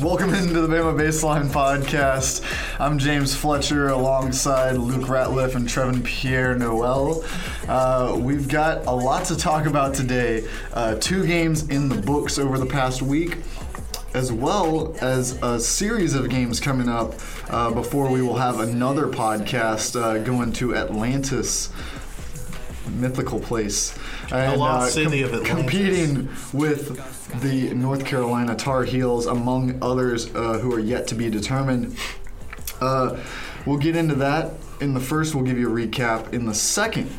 Welcome into the Bama Baseline Podcast. I'm James Fletcher alongside Luke Ratliff and Trevin Pierre Noel. Uh, we've got a lot to talk about today. Uh, two games in the books over the past week, as well as a series of games coming up uh, before we will have another podcast uh, going to Atlantis mythical place. And, lost city of Atlantis. Competing with the North Carolina Tar Heels, among others uh, who are yet to be determined. Uh, we'll get into that. In the first, we'll give you a recap. In the second,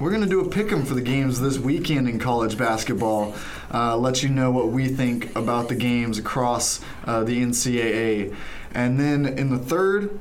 we're going to do a pick 'em for the games this weekend in college basketball. Uh, let you know what we think about the games across uh, the NCAA. And then in the third,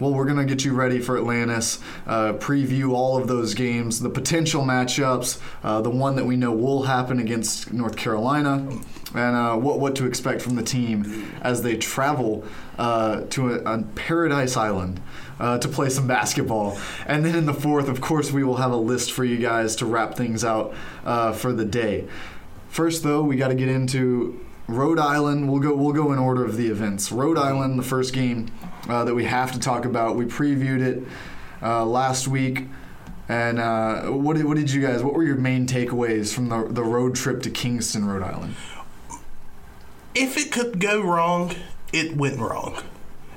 well, we're going to get you ready for Atlantis, uh, preview all of those games, the potential matchups, uh, the one that we know will happen against North Carolina, and uh, what, what to expect from the team as they travel uh, to a, a Paradise Island. Uh, to play some basketball. And then in the fourth, of course, we will have a list for you guys to wrap things out uh, for the day. First, though, we got to get into Rhode Island. We'll go. We'll go in order of the events. Rhode Island, the first game uh, that we have to talk about. We previewed it uh, last week. And uh, what, did, what did you guys? What were your main takeaways from the the road trip to Kingston, Rhode Island? If it could go wrong, it went wrong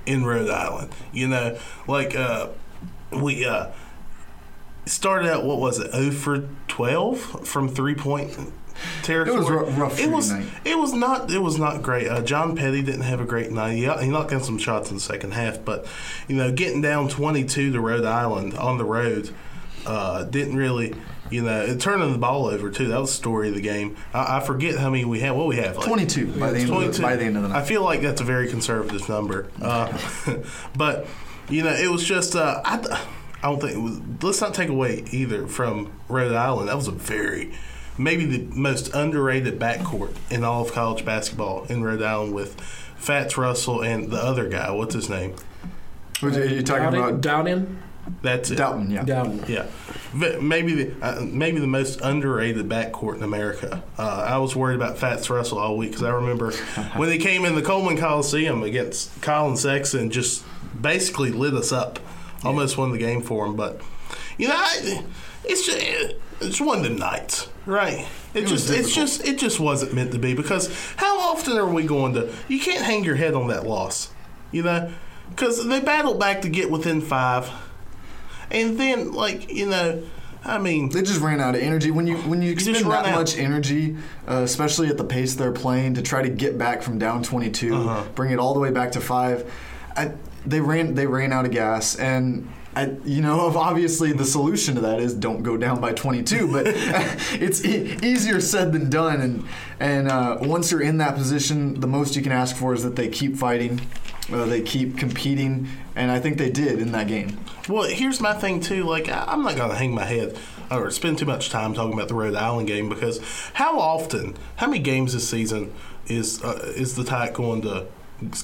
in Rhode Island. You know, like uh, we uh, started out. What was it? Oh for twelve from three point territory. It was rough, rough It was. night. It was not. It was not great. Uh, John Petty didn't have a great night. He, he knocked down some shots in the second half, but you know, getting down twenty two to Rhode Island on the road uh, didn't really. You know, turning the ball over too. That was the story of the game. I, I forget how many we had. What we have? Like, 22 by the, end of the, 22. by the end of the I feel like that's a very conservative number. Uh, but, you know, it was just, uh, I, I don't think was, let's not take away either from Rhode Island. That was a very, maybe the most underrated backcourt in all of college basketball in Rhode Island with Fatts Russell and the other guy. What's his name? What are you talking Downing, about? Downing, That's it. Dowtin, yeah. Downing. Yeah, V- maybe the uh, maybe the most underrated backcourt in America. Uh, I was worried about Fatts Russell all week because I remember when he came in the Coleman Coliseum against Collin Sexton, just basically lit us up, almost won the game for him. But you know, I, it's just it's one of them nights, right? It, was just it's just it just wasn't meant to be because how often are we going to? You can't hang your head on that loss, you know, because they battled back to get within five. And then, like you know, I mean, They just ran out of energy. When you when you expend run that out. much energy, uh, especially at the pace they're playing, to try to get back from down 22, Uh-huh. bring it all the way back to five, I, they ran they ran out of gas and. I, you know, obviously the solution to that is don't go down by 22, but it's e- easier said than done. And and uh, once you're in that position, the most you can ask for is that they keep fighting, uh, they keep competing, and I think they did in that game. well, here's my thing too. Like, I'm not gonna hang my head or spend too much time talking about the Rhode Island game because how often, how many games this season is uh, is the Tide going to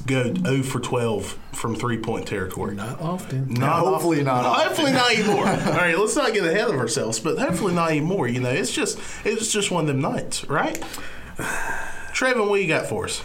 go 0 for 12 from three point territory? Not often. Not hopefully often. not often. Hopefully not anymore. All right, let's not get ahead of ourselves, but hopefully not anymore. You know, it's just it's just one of them nights, right? Trevin, what you got for us?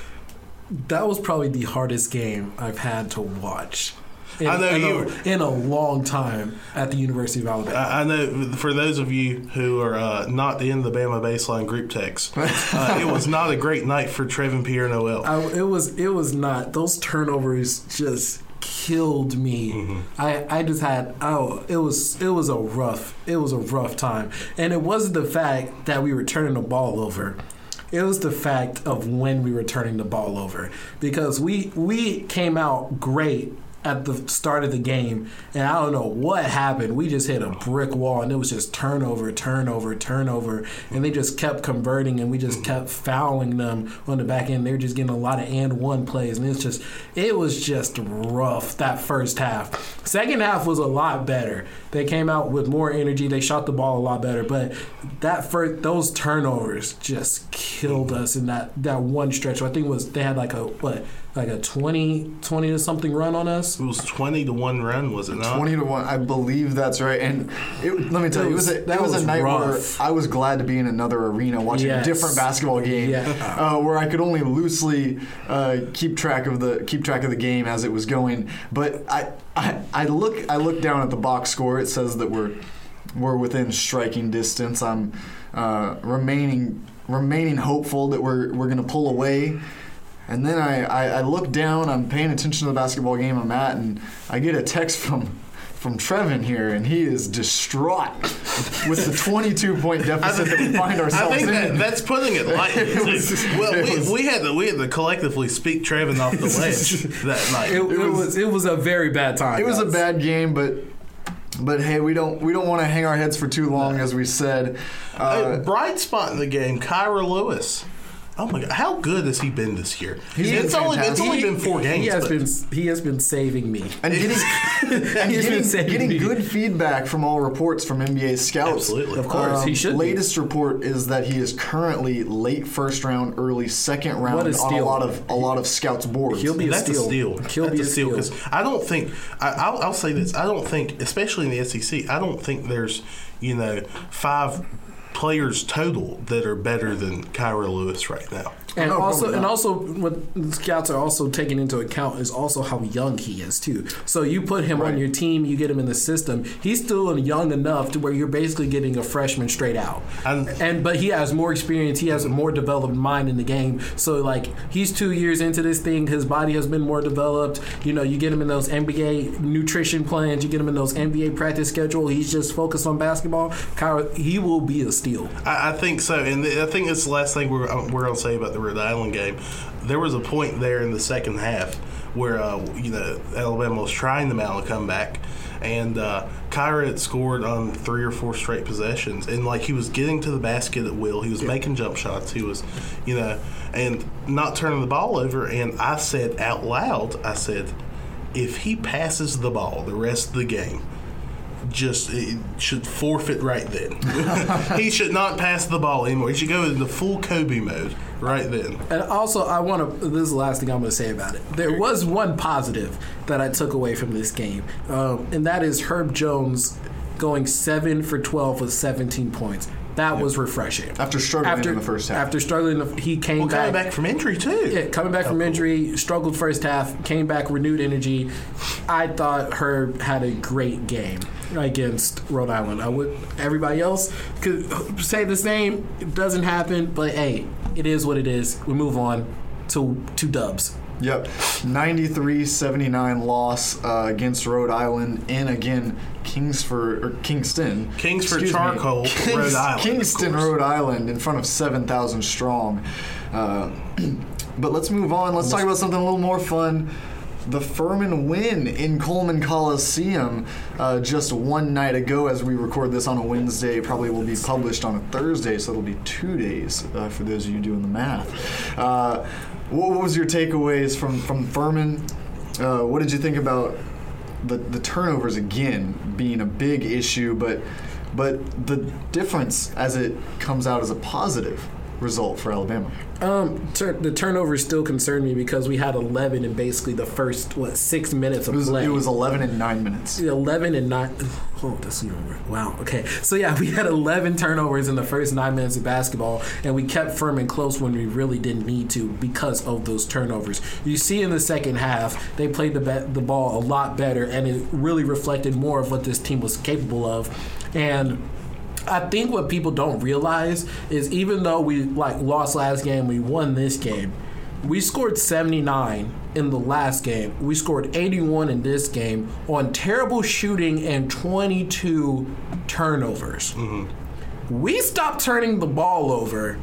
That was probably the hardest game I've had to watch. In, I know in, you a, were- in a long time at the University of Alabama. I, I know for those of you who are uh, not in the Bama baseline group text, uh, it was not a great night for Trevin Pierre Noel. I, it was it was not those turnovers just killed me. Mm-hmm. I, I just had oh it was it was a rough it was a rough time and it wasn't the fact that we were turning the ball over. It was the fact of when we were turning the ball over because we we came out great at the start of the game, and I don't know what happened. We just hit a brick wall, and it was just turnover, turnover, turnover, and they just kept converting, and we just mm-hmm. kept fouling them on the back end. They were just getting a lot of and one plays, and it's just it was just rough that first half. Second half was a lot better. They came out with more energy. They shot the ball a lot better, but that first those turnovers just killed mm-hmm. us in that that one stretch. I think it was they had like a what like a 20, 20 to something run on us. It was twenty to one run, was it not? Twenty to one, I believe that's right. And it, let me tell It you, it was was- a, that it was, was a night rough. where I was glad to be in another arena watching Yes. a different basketball game, Yeah. uh, where I could only loosely uh, keep track of the keep track of the game as it was going. But I, I I look I look down at the box score. It says that we're we're within striking distance. I'm uh, remaining remaining hopeful that we're we're gonna pull away. And then I, I, I look down, I'm paying attention to the basketball game I'm at, and I get a text from from Trevin here, and he is distraught with the 22 point deficit that we find I ourselves think that, in. that's putting it lightly. It was- well, it was- we, we had to we had to collectively speak Trevin off the ledge that night. It, it, was- was, it was a very bad time. it was a bad game, but but hey, we don't we don't want to hang our heads for too long, as we said. Hey, Uh, bright spot in the game, Kira Lewis. Oh my God, how good has he been this year? He's been it's only it's only been four games. He has but- been he has been saving me. and getting, and He's been getting, getting good feedback from all reports from NBA scouts. Absolutely. Of course, he um, should be. Latest report is that he is currently late first round, early second round a on a lot of a lot of scouts boards. He'll be a That's steal. a steal. He'll That's be a steal steal. because I don't think I, I'll, I'll say this. I don't think, especially in the SEC, I don't think there's you know five players total that are better than Kira Lewis right now. And No, also, and also, what the scouts are also taking into account is also how young he is too. So you put him Right. on your team, you get him in the system. He's still young enough to where you're basically getting a freshman straight out. And- And but he has more experience. He has a more developed mind in the game. So like he's two years into this thing. His body has been more developed. You know, you get him in those NBA nutrition plans. You get him in those NBA practice schedule. He's just focused on basketball. Kira, he will be a steal. I, I think so, and I think it's the last thing we're we're going to say about the Rhode Island game. There was a point there in the second half where uh, you know Alabama was trying to mount a comeback, and uh, Kira had scored on three or four straight possessions, and like he was getting to the basket at will. He was making jump shots. He was, you know, and not turning the ball over. And I said out loud, I said, if he passes the ball the rest of the game just it should forfeit right then. he should not pass the ball anymore. He should go into full Kobe mode right then. And also, I want to. This is the last thing I'm going to say about it. There was one positive that I took away from this game, um, and that is Herb Jones going seven for 12 with 17 points. That was refreshing. After struggling in the first half. After struggling, he came Well, coming back. back from injury too. Yeah, coming back from injury, struggled first half, came back renewed energy. I thought Herb had a great game against Rhode Island. I would everybody else could say the same. It doesn't happen, but hey, it is what it is. We move on to to dubs. Yep. 93-79 loss uh, against Rhode Island in again Kingsford or Kingston. Kingsford Excuse me. Charcoal, Rhode Island, Kingston. Rhode Island in front of 7,000 strong. Uh, but let's move on. Let's talk about something a little more fun. The Furman win in Coleman Coliseum uh, just one night ago. As we record this on a Wednesday, probably will be published on a Thursday, so it'll be two days uh, for those of you doing the math. Uh, what, what was your takeaways from from Furman? Uh, what did you think about the the turnovers again being a big issue, but but the difference as it comes out as a positive result for Alabama? Um, tur- the turnovers still concern me because we had 11 in basically the first what six minutes of It was, play. it was 11 and 9 minutes. 11 and 9 oh that's even worse. wow okay so yeah we had 11 turnovers in the first nine minutes of basketball and we kept Furman close when we really didn't need to because of those turnovers you see in the second half they played the, be- the ball a lot better and it really reflected more of what this team was capable of and I think what people don't realize is even though we like lost last game, we won this game. We scored 79 in the last game. We scored 81 in this game on terrible shooting and 22 turnovers. Mm-hmm. We stopped turning the ball over.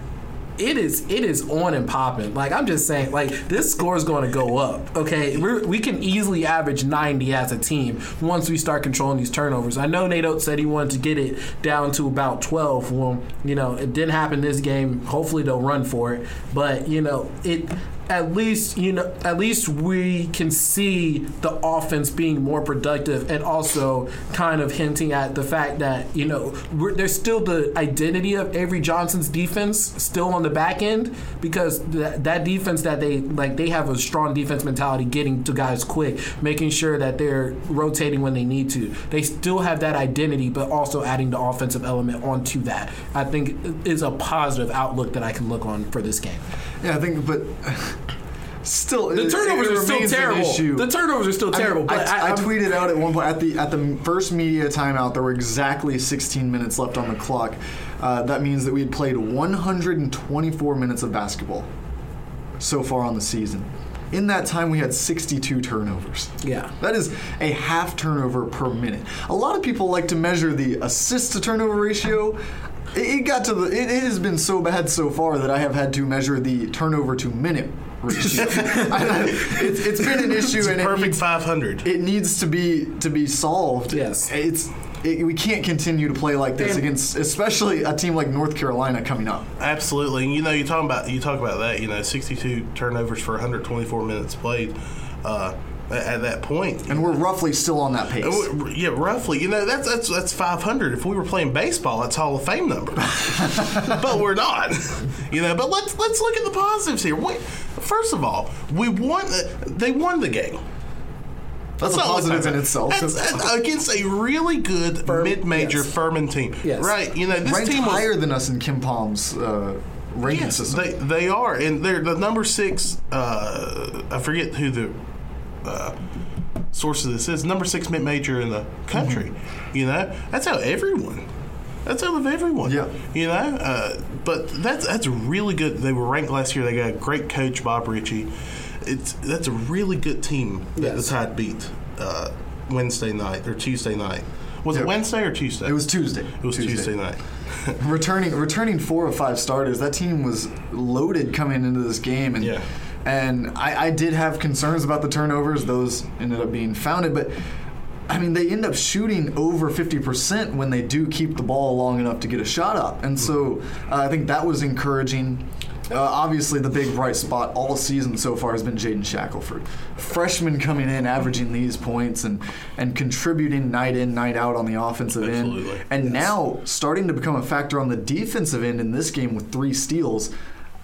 It is it is on and popping. Like I'm just saying, like this score is going to go up. Okay, We're, we can easily average 90 as a team once we start controlling these turnovers. I know Nate Oates said he wanted to get it down to about 12. Well, you know it didn't happen this game. Hopefully they'll run for it. But you know it at least you know at least we can see the offense being more productive and also kind of hinting at the fact that you know there's still the identity of Avery Johnson's defense still on the back end because that, that defense that they like they have a strong defense mentality getting to guys quick making sure that they're rotating when they need to. They still have that identity but also adding the offensive element onto that. I think is a positive outlook that I can look on for this game. Yeah, I think, but still, the turnovers it are still terrible. issue. The turnovers are still terrible. I, but I, I, I'm- tweeted out at one point at the at the first media timeout. There were exactly 16 minutes left on the clock. Uh, that means that we had played 124 minutes of basketball so far on the season. In that time, we had 62 turnovers. Yeah. That is a half turnover per minute. A lot of people like to measure the assist to turnover ratio. It, it got to the. It, it has been so bad so far that I have had to measure the turnover to minute ratio. It's, it's been an issue, and it Perfect needs, 500. it needs to be to be solved. Yes. it's. It, we can't continue to play like this And- against, especially a team like North Carolina coming up. Absolutely. And, you know, you talking about you talk about that. You know, 62 turnovers for 124 minutes played. Uh, at at that point, And we're roughly still on that pace. Yeah, roughly. You know, that's that's that's 500. If we were playing baseball, that's Hall of Fame number. but we're not. You know, but let's let's look at the positives here. We, first of all, we won. They won the game. That's a positive in itself. That's, that's against a really good Firm- mid-major yes. Furman team, Yes. right? You know, this Ranked team was higher than us in KenPom's uh, ranking Yes, system. they they are, and they're the number six. Uh, I forget who the uh, source of this is. Number six mid major in the country. Mm-hmm. You know, that's how everyone. That's out of everyone. Yeah. You know, uh, but that's that's really good. They were ranked last year. They got a great coach, Bob Richey. It's that's a really good team that Yes. the Tide beat uh, Wednesday night or Tuesday night. Was Yeah. it Wednesday or Tuesday? it was Tuesday. It was Tuesday night. returning returning four or five starters. That team was loaded coming into this game, and Yeah. And I, I did have concerns about the turnovers. Those ended up being founded, but. I mean, they end up shooting over 50% when they do keep the ball long enough to get a shot up. And so uh, I think that was encouraging. Uh, obviously, the big bright spot all season so far has been Jaden Shackelford. Freshman coming in, averaging these points and, and contributing night in, night out on the offensive Absolutely. end. And now starting to become a factor on the defensive end in this game with three steals.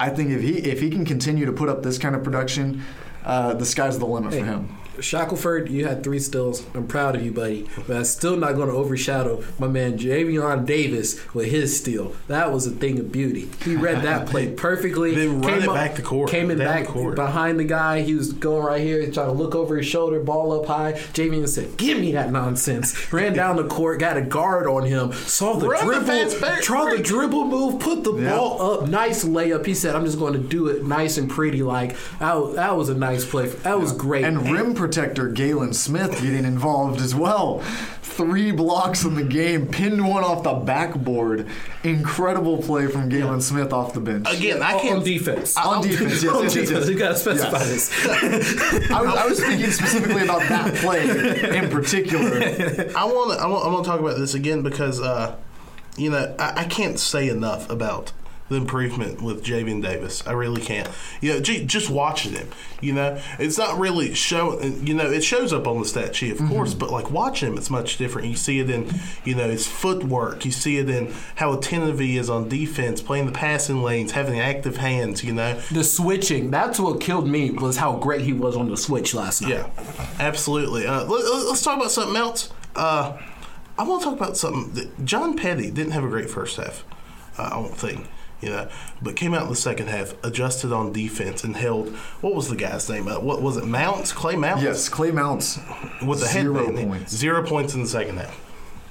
I think if he if he can continue to put up this kind of production, uh, the sky's the limit for him. Shackelford, you had three stills. I'm proud of you, buddy. But I'm still not going to overshadow my man Javian Davis with his steal. That was a thing of beauty. He read that play perfectly. Then run Came it up- back the court, Came in back the court. behind the guy. He was going right here, trying to look over his shoulder, ball up high. Javian said, "Give me that nonsense." Ran down the court, got a guard on him, saw the Run dribble, break. tried the dribble move, put the Yeah. ball up, nice layup. He said, "I'm just going to do it nice and pretty." Like that, was- that was a nice play. That was great. And rim protector Galin Smith getting involved as well. Three blocks in the game, pinned one off the backboard. Incredible play from Galin Smith off the bench. Again, I can't defense. On defense, yes, on yes, yes, defense. yes. You gotta specify Yes. this. I was, I was speaking specifically about that play in particular. I want to I want, I want to talk about this again because uh, you know I, I can't say enough about the improvement with Javian Davis. I really can't. You know, j- just watching him. You know, it's not really showing. You know, it shows up on the stat sheet, of course, but like watching him, it's much different. You see it in you know his footwork. You see it in how attentive he is on defense, playing the passing lanes, having active hands. You know, The switching. That's what killed me was how great he was on the switch last night. Yeah, absolutely. Uh, let, us talk about something else. Uh, I want to talk about something. That John Petty didn't have a great first half. Uh, I don't think. You know, but came out in the second half, adjusted on defense, and held. What was the guy's name? Uh, what was it? Mounts, Clay Mounts. Yes, Clay Mounts, with the zero headband. points. Zero points in the second half.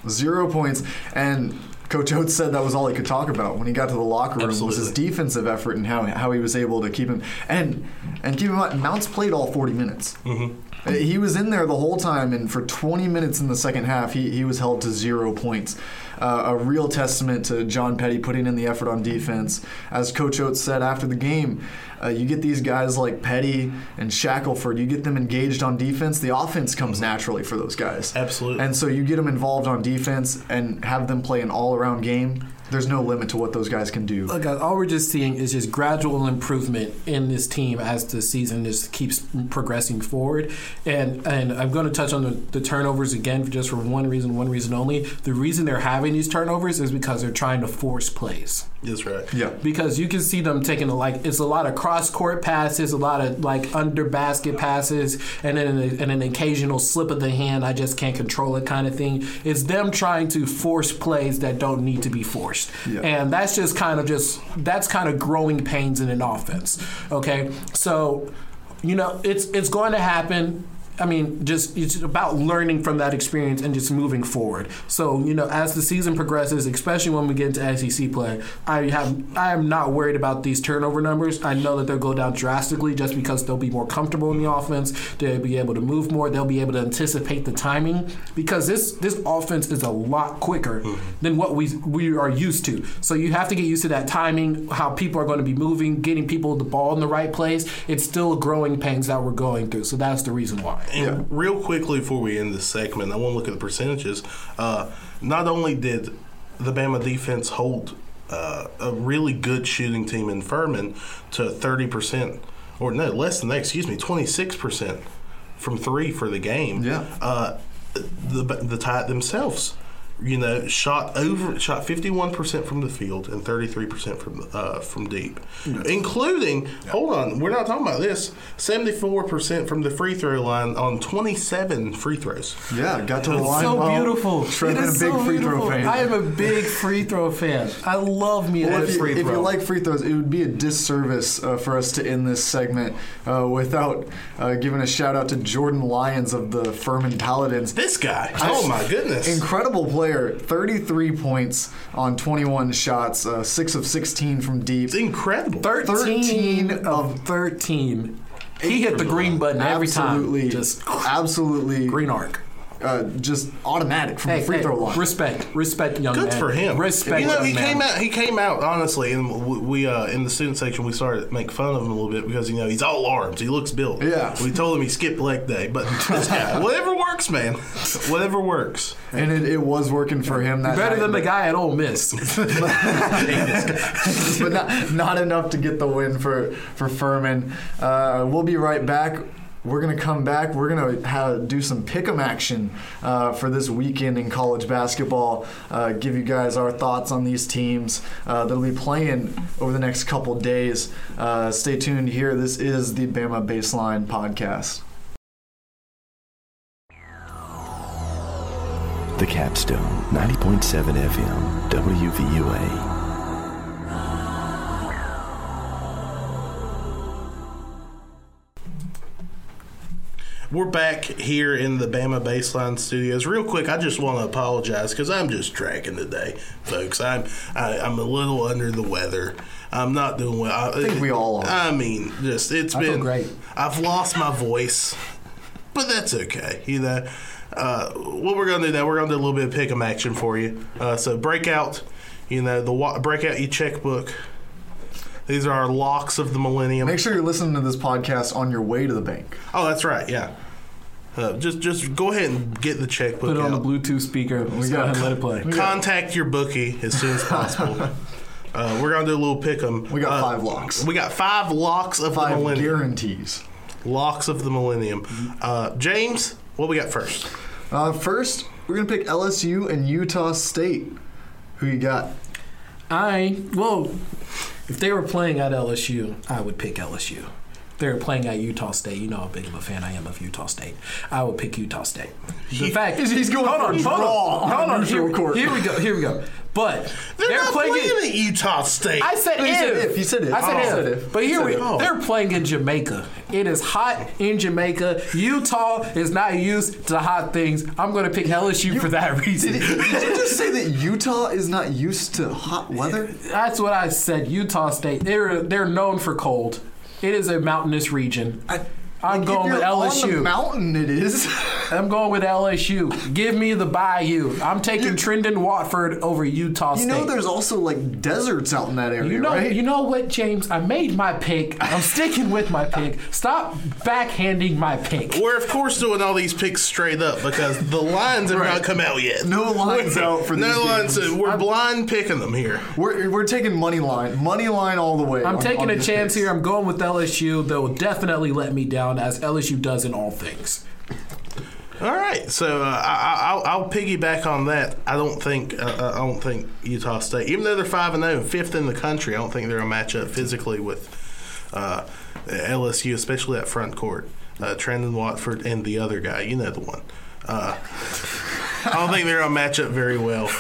zero points, and Coach Oates said that was all he could talk about when he got to the locker room was his defensive effort and how how he was able to keep him and and keep in mind Mounts played all 40 minutes. Mm-hmm. He was in there the whole time, and for 20 minutes in the second half, he, he was held to zero points. Uh, a real testament to John Petty putting in the effort on defense. As Coach Oates said after the game, uh, you get these guys like Petty and Shackelford, you get them engaged on defense, the offense comes naturally for those guys. Absolutely. And so you get them involved on defense and have them play an all-around game. There's no limit to what those guys can do. Look, all we're just seeing is just gradual improvement in this team as the season just keeps progressing forward. And and I'm going to touch on the, the turnovers again, just for one reason, one reason only. The reason they're having these turnovers is because they're trying to force plays. That's right. Yeah. Because you can see them taking a, like it's a lot of cross court passes, a lot of like under basket passes, and then an, and an occasional slip of the hand. I just can't control it kind of thing. It's them trying to force plays that don't need to be forced, Yeah. and that's just kind of just that's kind of growing pains in an offense. Okay, so you know it's it's going to happen. I mean, just it's about learning from that experience and just moving forward. So, you know, as the season progresses, especially when we get into SEC play, I have I am not worried about these turnover numbers. I know that they'll go down drastically just because they'll be more comfortable in the offense. They'll be able to move more. They'll be able to anticipate the timing because this this offense is a lot quicker mm-hmm. than what we we are used to. So you have to get used to that timing, how people are going to be moving, getting people the ball in the right place. It's still growing pains that we're going through. So that's the reason why. And Yeah. real quickly before we end this segment, I want to look at the percentages. Uh, not only did the Bama defense hold uh, a really good shooting team in Furman to 30%, or no, less than that, excuse me, 26% from three for the game. Yeah. Uh, the the Tide themselves, you know, shot over shot fifty one percent from the field and thirty three percent from uh, from deep, including. Hold on, we're not talking about this. Seventy four percent from the free throw line on twenty seven free throws. Yeah, got to the line. so well. beautiful. A big so free throw fan. I am a big free throw fan. I love me Well, if, you, free if you like free throws, it would be a disservice uh, for us to end this segment uh, without uh, giving a shout out to Jordan Lyons of the Furman Paladins. This guy, oh my goodness! Incredible player, 33 points on 21 shots, uh, 6 of 16 from deep. It's incredible. 13, 13 of 13. He hit the green button every absolutely, time. Just absolutely, green arc. Uh, just automatic from Hey, the free hey, throw line. respect, respect, young Good man. for him. Respect, You know, young he man. came out. He came out honestly, and we- we uh, in the student section we started to make fun of him a little bit because you know he's all arms. He looks built. Yeah. We told him he skipped leg day, but this guy, whatever works, man. Whatever works. and it, it was working for him that Better night, than the guy at Ole Miss. but not, not enough to get the win for for Furman. Uh, we'll be right back. We're gonna come back. We're gonna have, do some pick'em action uh, for this weekend in college basketball. Uh, give you guys our thoughts on these teams uh, that'll be playing over the next couple days. Uh, stay tuned here. This is the Bama Baseline podcast. The Capstone, 90.7 FM, WVUA. We're back here in the Bama Baseline Studios. Real quick, I just want to apologize because I'm just dragging today, folks. I'm I, I'm a little under the weather. I'm not doing well. I, think we all are. I mean, just it's I been great. I've lost my voice, but that's okay. You know, uh, what we're gonna do now? We're gonna do a little bit of pick 'em action for you. Uh, so break out, you know, the wa- break out your checkbook. These are our locks of the millennium. Make sure you're listening to this podcast on your way to the bank. Oh, that's right. Yeah. Uh, just just go ahead and get the checkbook Put it on the. Bluetooth speaker. We go ahead and let it play. Contact your bookie as soon as possible. uh, we're gonna do a little pick 'em. We got Uh, five locks. We got five locks of the millennium. guarantees. Locks of the millennium. Uh, James, what we got first? Uh, first, we're gonna pick LSU and Utah State. Who you got? I well, if they were playing at LSU, I would pick LSU. If they were playing at Utah State. You know how big of a fan I am of Utah State. I would pick Utah State. The fact He's- he's going hold on, a hold on, on hold on. neutral Here, court. here we go. Here we go. But They're, not playing, it- at Utah State. I said No, you if. said if. You said if. I said, Oh. if. You said if. But here we if. Oh. they're playing in Jamaica. It is hot in Jamaica. Utah is not used to hot things. I'm going to pick LSU for that reason. Did, did you just say that Utah is not used to hot weather? That's what I said. Utah State. They're they're known for cold. It is a mountainous region. I, I'm like, going if with you're On LSU. the mountain, it is. I'm going with LSU. Give me the Bayou. I'm taking Trendon Watford over Utah State. You know, there's also like deserts out in that area, You know, right? you know what, James? I made my pick. I'm sticking with my pick. Stop backhanding my pick. We're of course doing all these picks straight up because the lines have Right. not come out yet. No lines out for no these lines. games. We're blind picking them here. we're, we're taking money line, money line all the way. I'm on- taking on a chance picks. here. I'm going with LSU. They'll definitely let me down, as LSU does in all things. All right, so uh, I, I, I'll, I'll piggyback on that. I don't think uh, uh, I don't think Utah State, even though they're five and zero, fifth in the country, I don't think they're a matchup physically with uh, LSU, especially that front court. Uh, Trendon Watford and the other guy, you know the one. Uh, I don't think they're a matchup very well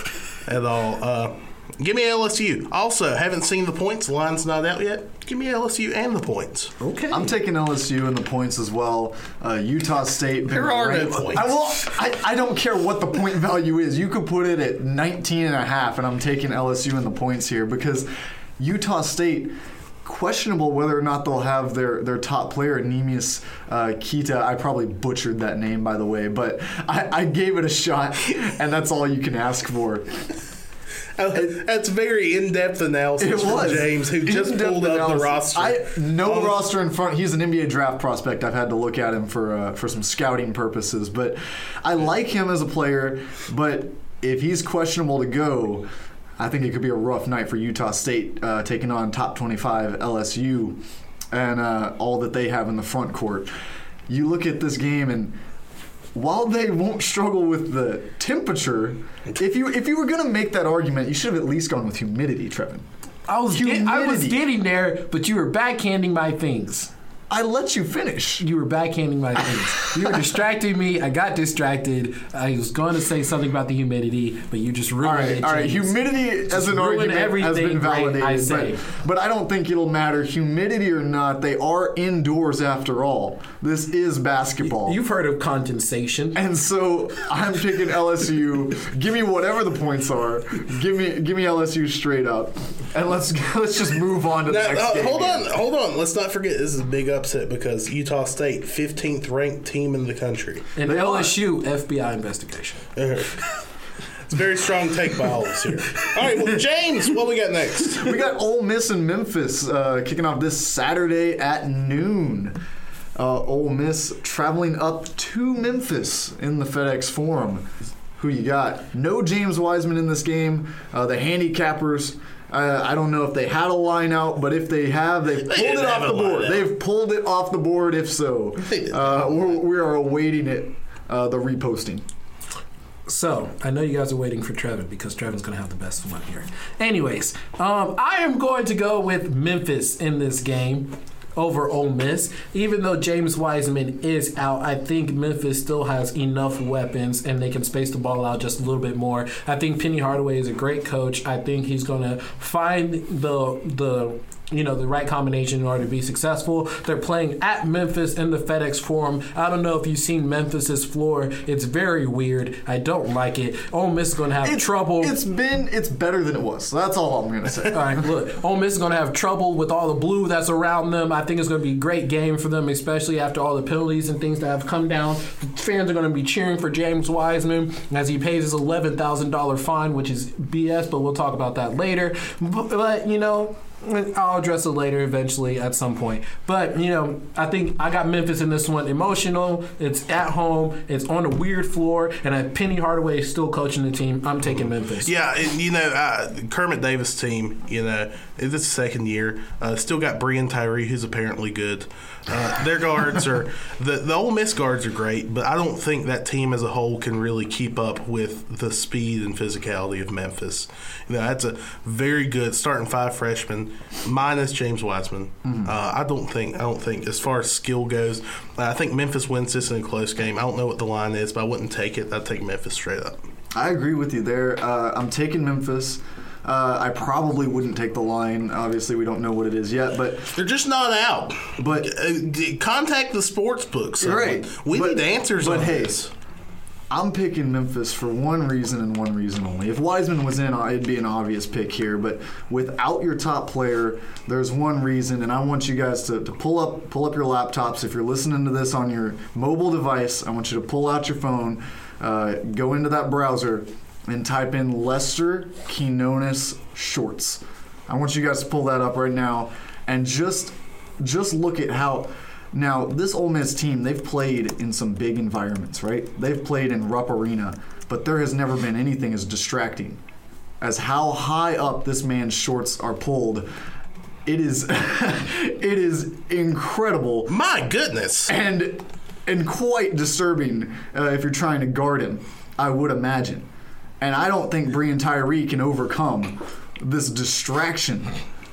at all. Give me LSU. Also, haven't seen the points. Line's not out yet. Give me LSU and the points. Okay. I'm taking LSU and the points as well. Uh, Utah State. been There are no points. I, will, I, I don't care what the point value is. You could put it at 19 and a half, and I'm taking LSU and the points here because Utah State. Questionable whether or not they'll have their, their top player, Neemias uh, Queta. I probably butchered that name, by the way, but I, I gave it a shot, and that's all you can ask for. That's very in-depth analysis from James, who just In-depth pulled up the roster. I no Um, roster in front. He's an NBA draft prospect. I've had to look at him for uh, for some scouting purposes, but I like him as a player. But if he's questionable to go, I think it could be a rough night for Utah State uh, taking on top twenty-five LSU and uh, all that they have in the front court. You look at this game and while they won't struggle with the temperature, if you if you were going to make that argument, you should have at least gone with humidity, Trevin. I was get, I was getting there, but you were backhanding my things. I let you finish. You were backhanding my things. You were distracting me. I got distracted. I was going to say something about the humidity, but you just ruined All right, it. all right. James. Humidity as an argument has been validated, I say. but, but I don't think it'll matter. Humidity or not, they are indoors after all. This is basketball. You've heard of condensation. and so I'm picking LSU. Give me whatever the points are. Give me give me LSU straight up, and let's let's just move on to the next uh, game. hold on, hold on. Let's not forget this is a big upset because Utah State, 15th ranked team in the country. And They are. LSU FBI investigation. It's a very strong take by all of us here. All right, well, James, what we got next? we got Ole Miss and Memphis uh, kicking off this Saturday at noon. Uh, Ole Miss traveling up to Memphis in the FedEx Forum. Who you got? No James Wiseman in this game. Uh, the handicappers. Uh, I don't know if they had a line out, but if they have, they've pulled didn't it off the board. out. They've pulled it off the board. If so, uh, we're, we are awaiting it. Uh, the reposting. So I know you guys are waiting for Trevin because Trevin's going to have the best one here. Anyways, um, I am going to go with Memphis in this game over Ole Miss. Even though James Wiseman is out, I think Memphis still has enough weapons and they can space the ball out just a little bit more. I think Penny Hardaway is a great coach. I think he's going to find the the you know the right combination in order to be successful. They're playing at Memphis in the FedEx Forum. I don't know if you've seen Memphis's floor. It's very weird. I don't like it. Ole Miss is going to have It's trouble. It's been. It's better than it was. So That's all I'm gonna say. all right, look, Ole Miss is going to have trouble with all the blue that's around them. I think it's going to be a great game for them, especially after all the penalties and things that have come down. Fans are going to be cheering for James Wiseman as he pays his $11,000 fine, which is BS, but we'll talk about that later. But, but, you know, I'll address it later eventually at some point. But, you know, I think I got Memphis in this one. Emotional, it's at home, it's on a weird floor, and Penny Hardaway is still coaching the team. I'm taking Memphis. Yeah, and, you know, uh, Kermit Davis team, you know, it's the second year. Uh, still got Breein Tyree, who's apparently good. Uh, their guards are the the Ole Miss guards are great, but I don't think that team as a whole can really keep up with the speed and physicality of Memphis. You know, that's a very good starting five freshmen minus James Wiseman. Uh, I don't think I don't think as far as skill goes, I think Memphis wins this in a close game. I don't know what the line is, but I wouldn't take it. I'd take Memphis straight up. I agree with you there. Uh, I'm taking Memphis. Uh, I probably wouldn't take the line. Obviously, we don't know what it is yet, but They're just not out. but Uh, contact the sports books. Right. We But- need answers but on hey, this. I'm picking Memphis for one reason and one reason only. If Wiseman was in, it'd be an obvious pick here. But without your top player, there's one reason, and I want you guys to, to pull up pull up your laptops. If you're listening to this on your mobile device, I want you to pull out your phone, uh, go into that browser, and type in Lester Quinones shorts. I want you guys to pull that up right now and just just look at how now this Ole Miss team they've played in some big environments, right? They've played in Rupp Arena, but there has never been anything as distracting as how high up this man's shorts are pulled. It is it is incredible My goodness. and and quite disturbing uh, if you're trying to guard him. I would imagine, and I don't think Breein Tyree can overcome this distraction.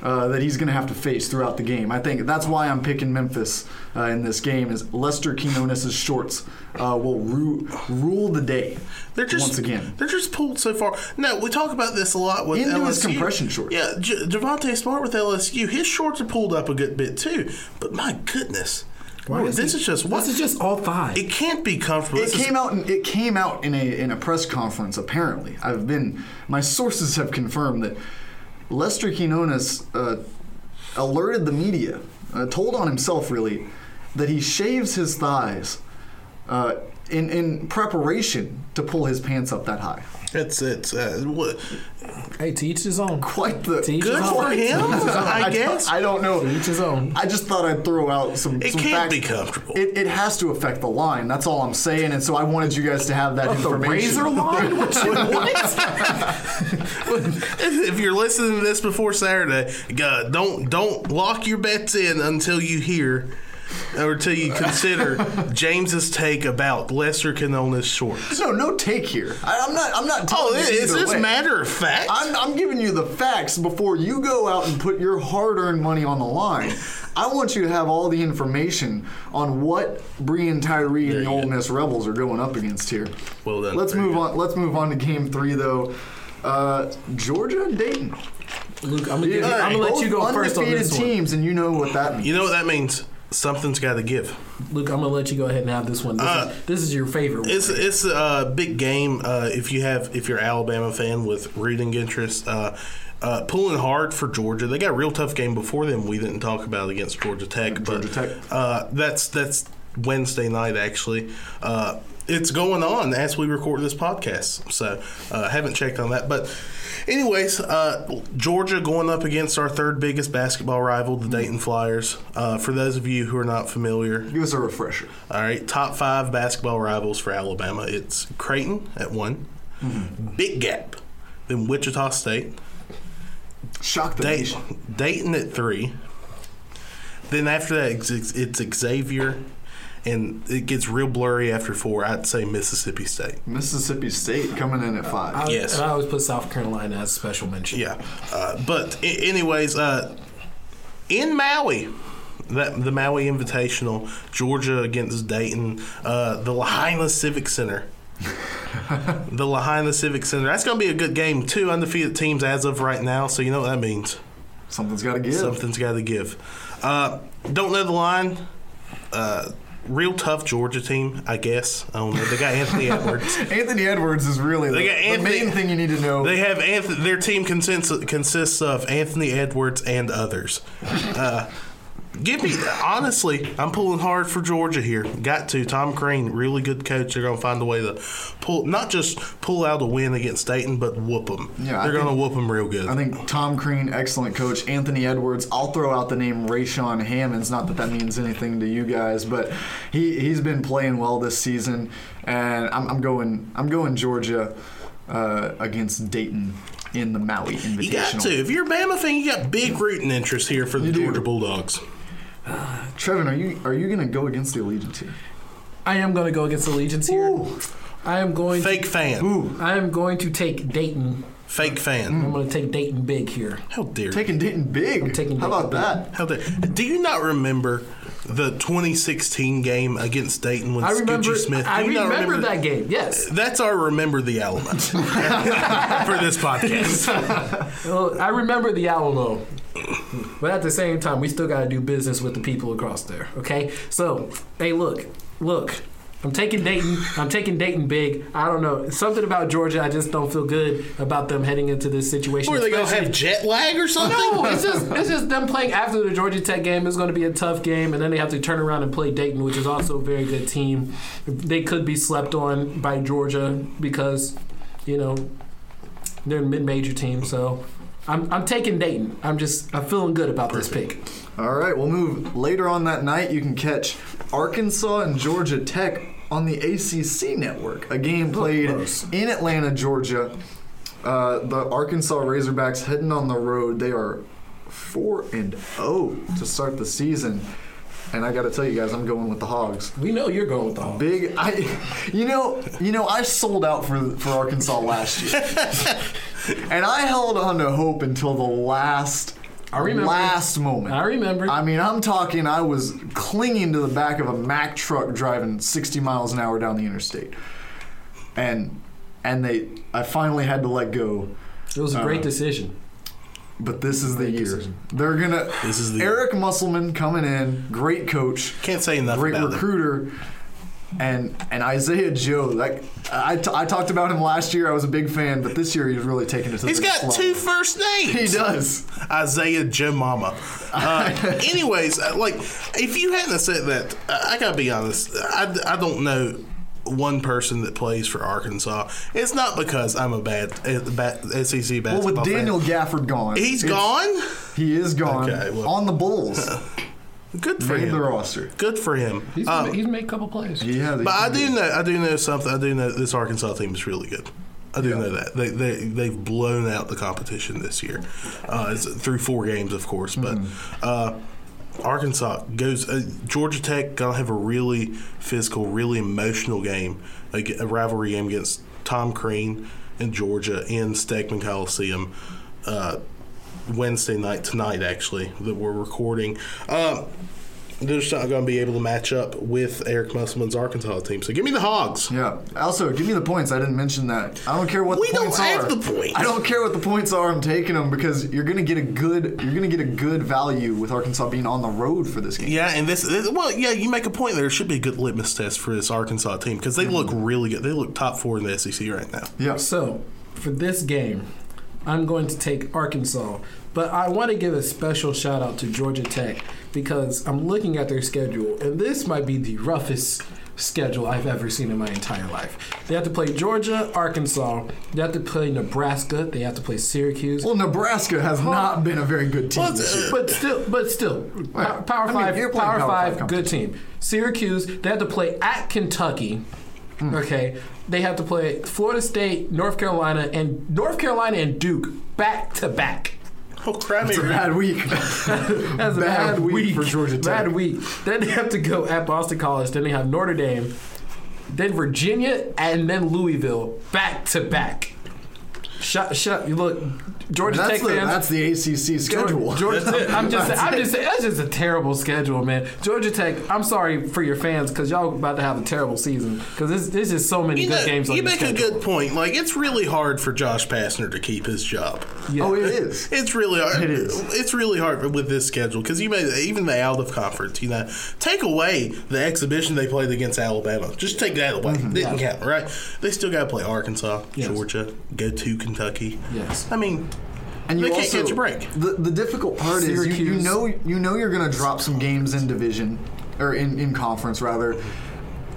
Uh, that he's going to have to face throughout the game. I think that's why I'm picking Memphis uh, in this game. Is Lester Quinones' shorts uh, will ru- rule the day They're just once again. They're just pulled so far. No, we talk about this a lot with Into LSU. his compression shorts. Yeah, J- Javonte Smart with LSU, his shorts are pulled up a good bit too. But my goodness, Why this is just what This is just all five. it can't be comfortable. It This is- came out. In, it came out in a in a press conference. Apparently, I've been. My sources have confirmed that Lester Quinones uh, alerted the media, uh, told on himself really, that he shaves his thighs uh, in in preparation to pull his pants up that high. It's it's uh, what, hey, to each his own. Quite the To each good his for own. him, I don't- guess. I don't know. To each his own. I just thought I'd throw out some. It some can't facts. be comfortable. It, it has to affect the line. That's all I'm saying, and so I wanted you guys to have that The information. razor line? What you what? if you're listening to this before Saturday, uh, don't don't lock your bets in until you hear or until you consider James's take about Lester Quinones' shorts. No, no take here. I, I'm not. I'm not. Oh, telling you it's either just way. matter of fact. I'm, I'm giving you the facts before you go out and put your hard-earned money on the line. I want you to have all the information on what Breein Tyree and the you Ole. Miss Rebels are going up against here. Well done. Let's move good. on. Let's move on to Game Three, though. Uh, Georgia and Dayton. Luke, I'm gonna, give you, All I'm gonna let you go first on undefeated this one. teams, and you know what that means. You know what that means? Something's got to give. Luke, I'm gonna let you go ahead and have this one. This, Uh, is, this is your favorite one. It's it's a big game. Uh, if you have if you're Alabama fan with reading interest, uh, uh, pulling hard for Georgia. They got a real tough game before them. We didn't talk about against Georgia Tech, but Georgia Tech. Uh, that's that's Wednesday night actually. Uh, it's going on as we record this podcast, so uh, haven't checked on that. But, anyways, uh, Georgia going up against our third biggest basketball rival, the Dayton Flyers. Uh, for those of you who are not familiar, Give us a refresher. all right, top five basketball rivals for Alabama. It's Creighton at one, Big Gap, then Wichita State, Shock the Dayton. Dayton at three. Then after that, it's, it's Xavier, and it gets real blurry after four. I'd say Mississippi State. Mississippi State coming in at five. I, yes. and I always put South Carolina as a special mention. Yeah, uh, but I- anyways, uh, in Maui, that the Maui Invitational, Georgia against Dayton, uh, the Lahaina Civic Center. the Lahaina Civic Center. That's going to be a good game. Two undefeated teams as of right now, so you know what that means. Something's got to give. Something's got to give. Uh, don't know the line. Uh, real tough Georgia team, I guess. I don't know. They got Anthony Edwards. Anthony Edwards is really the, got the main thing you need to know. They have Anth- their team consists consists of Anthony Edwards and others. Uh, give me honestly, I'm pulling hard for Georgia here. Got to Tom Crean, really good coach. They're going to find a way to pull, not just pull out a win against Dayton, but whoop them. Yeah, they're going to whoop them real good. I think Tom Crean, excellent coach. Anthony Edwards. I'll throw out the name Rayshaun Hammonds. Not that that means anything to you guys, but he he's been playing well this season, and I'm, I'm going I'm going Georgia uh, against Dayton in the Maui Invitational. you got to. If you're a Bama fan, you got big rooting interest here for the You do. Georgia Bulldogs. Trevin, are you are you going to go against the Allegiance here? I am gonna go against the Allegiance here. I am going. Fake fan. To, I am going to take Dayton. Fake fan. I'm going to take Dayton big here. How dare you? Taking Dayton big. I'm taking How about Dayton that? How dare, do you not remember the 2016 game against Dayton with I remember. Scoochie Smith? Do I you not remember, that game. Yes. That's our remember the Alamo for this podcast. Well, I remember the Alamo. But at the same time, we still got to do business with the people across there. Okay. So, hey, look, look. I'm taking Dayton. I'm taking Dayton big. I don't know something about Georgia. I just don't feel good about them heading into this situation. Or are they gonna especially- have jet lag or something? no, it's just it's just them playing after the Georgia Tech game is going to be a tough game, and then they have to turn around and play Dayton, which is also a very good team. They could be slept on by Georgia because you know they're a mid-major team. So I'm I'm taking Dayton. I'm just I'm feeling good about this pick. All right, we'll move later on that night. You can catch Arkansas and Georgia Tech on the ACC network. A game played Gross. in Atlanta, Georgia. Uh, the Arkansas Razorbacks heading on the road. They are four and zero to start the season. And I got to tell you guys, I'm going with the Hogs. We know you're going with the Hawks. Big, I, you know, you know, I sold out for for Arkansas last year, and I held on to hope until the last, I remember. last moment. I remember. I mean, I'm talking. I was clinging to the back of a Mack truck driving 60 miles an hour down the interstate, and and they, I finally had to let go. it was a great uh, decision. But this is the Great year. decision. They're gonna. This is the Eric Musselman coming in, great coach, Can't say enough great about it. And and Isaiah Joe. Like I, t- I talked about him last year. I was a big fan, but this year he's really taken it to He's the got level. two first names. He does. Isaiah Joe Mama. Uh, anyways, uh, like if you hadn't said that, uh, I gotta be honest. I, I don't know one person that plays for Arkansas. It's not because I'm a bad, uh, bad SEC basketball Well, with fan. Daniel Gafford gone, he's gone. He is gone Okay, well. on the Bulls. Good for Made him. the roster. Good for him. He's, Uh, he's made a couple plays. Yeah, But I do know, I do know something. I do know this Arkansas team is really good. I do Yeah. know that they they they've blown out the competition this year, uh, it's through four games, of course. But uh, Arkansas goes. Uh, Georgia Tech gonna have a really physical, really emotional game, a rivalry game against Tom Crean and Georgia in Stegeman Coliseum. Uh, Wednesday night tonight, actually, that we're recording. Um, they're just not going to be able to match up with Eric Musselman's Arkansas team. So give me the Hogs. Yeah. Also, give me the points. I didn't mention that. I don't care what We the don't points have are. the points. I don't care what the points are. I'm taking them because you're gonna get a good. You're gonna get a good value with Arkansas being on the road for this game. Yeah, and this, this- well, yeah, you make a point. There should be a good litmus test for this Arkansas team because they look really good. They look top four in the SEC right now. Yeah. So, for this game, I'm going to take Arkansas. But I want to give a special shout out to Georgia Tech because I'm looking at their schedule, and this might be the roughest schedule I've ever seen in my entire life. They have to play Georgia, Arkansas, they have to play Nebraska, they have to play Syracuse. Well, Nebraska has not been a very good team Well, this year. But still, but still, Power, Power I mean, Five, Power, Power Five, Five good team. Syracuse, they have to play at Kentucky. Hmm. Okay, they have to play Florida State, North Carolina, and North Carolina and Duke back to back. Oh, crap! It's a bad week. That's a Bad bad, week week for Georgia Tech. Bad week. Then they have to go at Boston College. Then they have Notre Dame, then Virginia, and then Louisville back to back. Shut, shut. You look, Georgia that's Tech the fans. that's the ACC schedule. Georgia, That's it. I'm just, That's I'm it. just, saying, that's just a terrible schedule, man. Georgia Tech. I'm sorry for your fans because y'all about to have a terrible season because there's, there's just so many You, good know, games on you your make a good point. Like it's really hard for Josh Pastner to keep his job. Yeah. Oh, it is. It's really hard. It is. It's really hard with this schedule because you made even the out of conference. You know, take away the exhibition they played against Alabama. Just take that away. Mm-hmm. Didn't count, right? They still got to play Arkansas, Yes. Georgia, go to Kentucky. Yes. I mean, And you They can't also, catch a break. The, the difficult part is you, you know you know you're going to drop some games in division or in, in conference rather.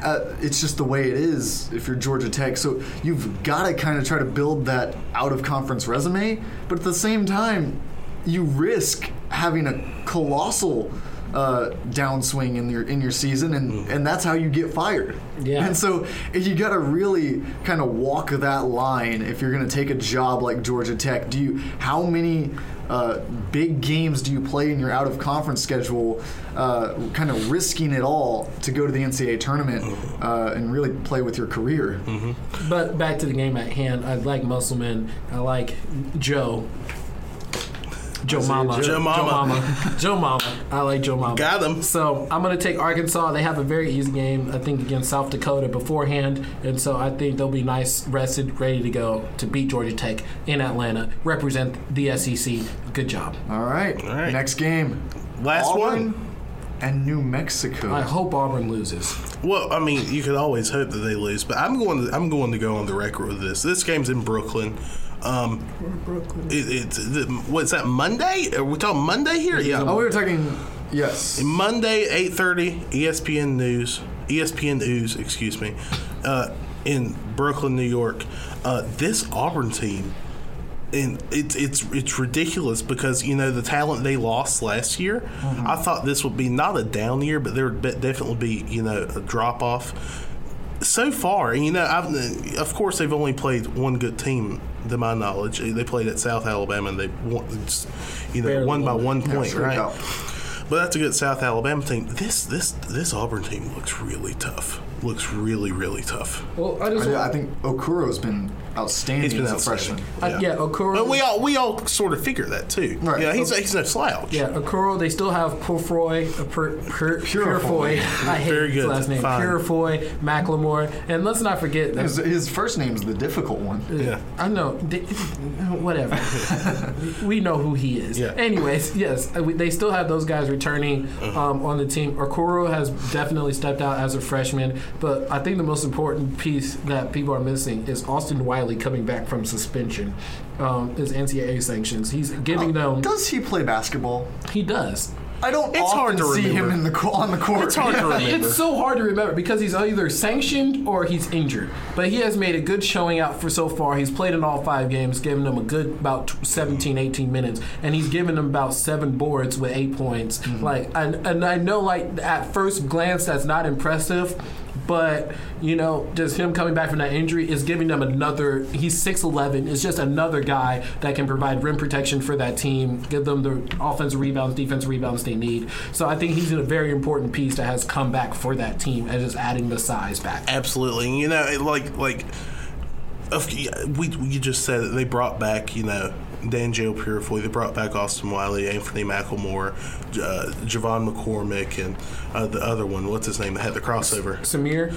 Uh, it's just the way it is if you're Georgia Tech. So you've got to kind of try to build that out of conference resume, but at the same time, you risk having a colossal uh, downswing in your in your season, and, and that's how you get fired. Yeah. And so you got to really kind of walk that line if you're going to take a job like Georgia Tech. Do you how many uh, big games do you play in your out of conference schedule, uh, kind of risking it all to go to the NCAA tournament uh, and really play with your career? But back to the game at hand. I like Musselman. I like Joe. Joe Mama. Joe Mama. Joe Mama. Joe Mama. I like Joe Mama. Got him. So I'm going to take Arkansas. They have a very easy game, I think, against South Dakota beforehand. And so I think they'll be nice, rested, ready to go to beat Georgia Tech in Atlanta, represent the SEC. Good job. All right. All right. Next game. last Auburn one. and New Mexico. I hope Auburn loses. Well, I mean, you could always hope that they lose, but I'm going. To, I'm going to go on the record with this. This game's in Brooklyn. Um, Brooklyn. it, it's the, what's that Monday? Are we talking Monday here? Yeah, oh, we were talking. Yes. Monday, eight thirty, ESPN News, ESPN News, excuse me, uh, in Brooklyn, New York. Uh, this Auburn team, and it's it's it's ridiculous because you know the talent they lost last year. I thought this would be not a down year, but there would be- definitely be you know a drop off. So far, you know, I've, of course, they've only played one good team, to my knowledge. They played at South Alabama, and they won, you know, Barely won by one point, straight right? up. But that's a good South Alabama team. This this this Auburn team looks really tough. Looks really really tough. Well, I just I, I think Okoro's been outstanding He's been as a outstanding. freshman. Uh, yeah, Okoro. But we all we all sort of figure that too. Right. Yeah, he's he's no slouch. Yeah, Okoro. They still have Purfoy, uh, per, per, Purifoy. I hate Very his last name. Fine. Purifoy, McLemore, and let's not forget that His, his first is the difficult one. Yeah. I know. They, whatever. we know who he is. Yeah. Anyways, yes, uh, they still have those guys returning Uh-huh. um, on the team. Okoro has definitely stepped out as a freshman, but I think the most important piece that people are missing is Austin Wiley coming back from suspension. Um, his NCAA sanctions. He's giving them. Does he play basketball? He does. I don't It's often hard to see him in the on the court. It's hard to remember. It's so hard to remember because he's either sanctioned or he's injured. But he has made a good showing out for so far. He's played in all five games, giving them a good about 17, 18 minutes, and he's given them about seven boards with eight points. Like, and, and I know, like at first glance, that's not impressive. But you know, just him coming back from that injury is giving them another. He's six eleven. Is just another guy that can provide rim protection for that team, give them the offensive rebounds, defensive rebounds they need. So I think he's a very important piece that has come back for that team and just adding the size back. Absolutely. You know, like like we you just said they brought back you know Dan Joe Purifoy. They brought back Austin Wiley, Anthony McLemore, uh, J'Von McCormick, and uh, the other one. What's his name? That had the crossover. Samir,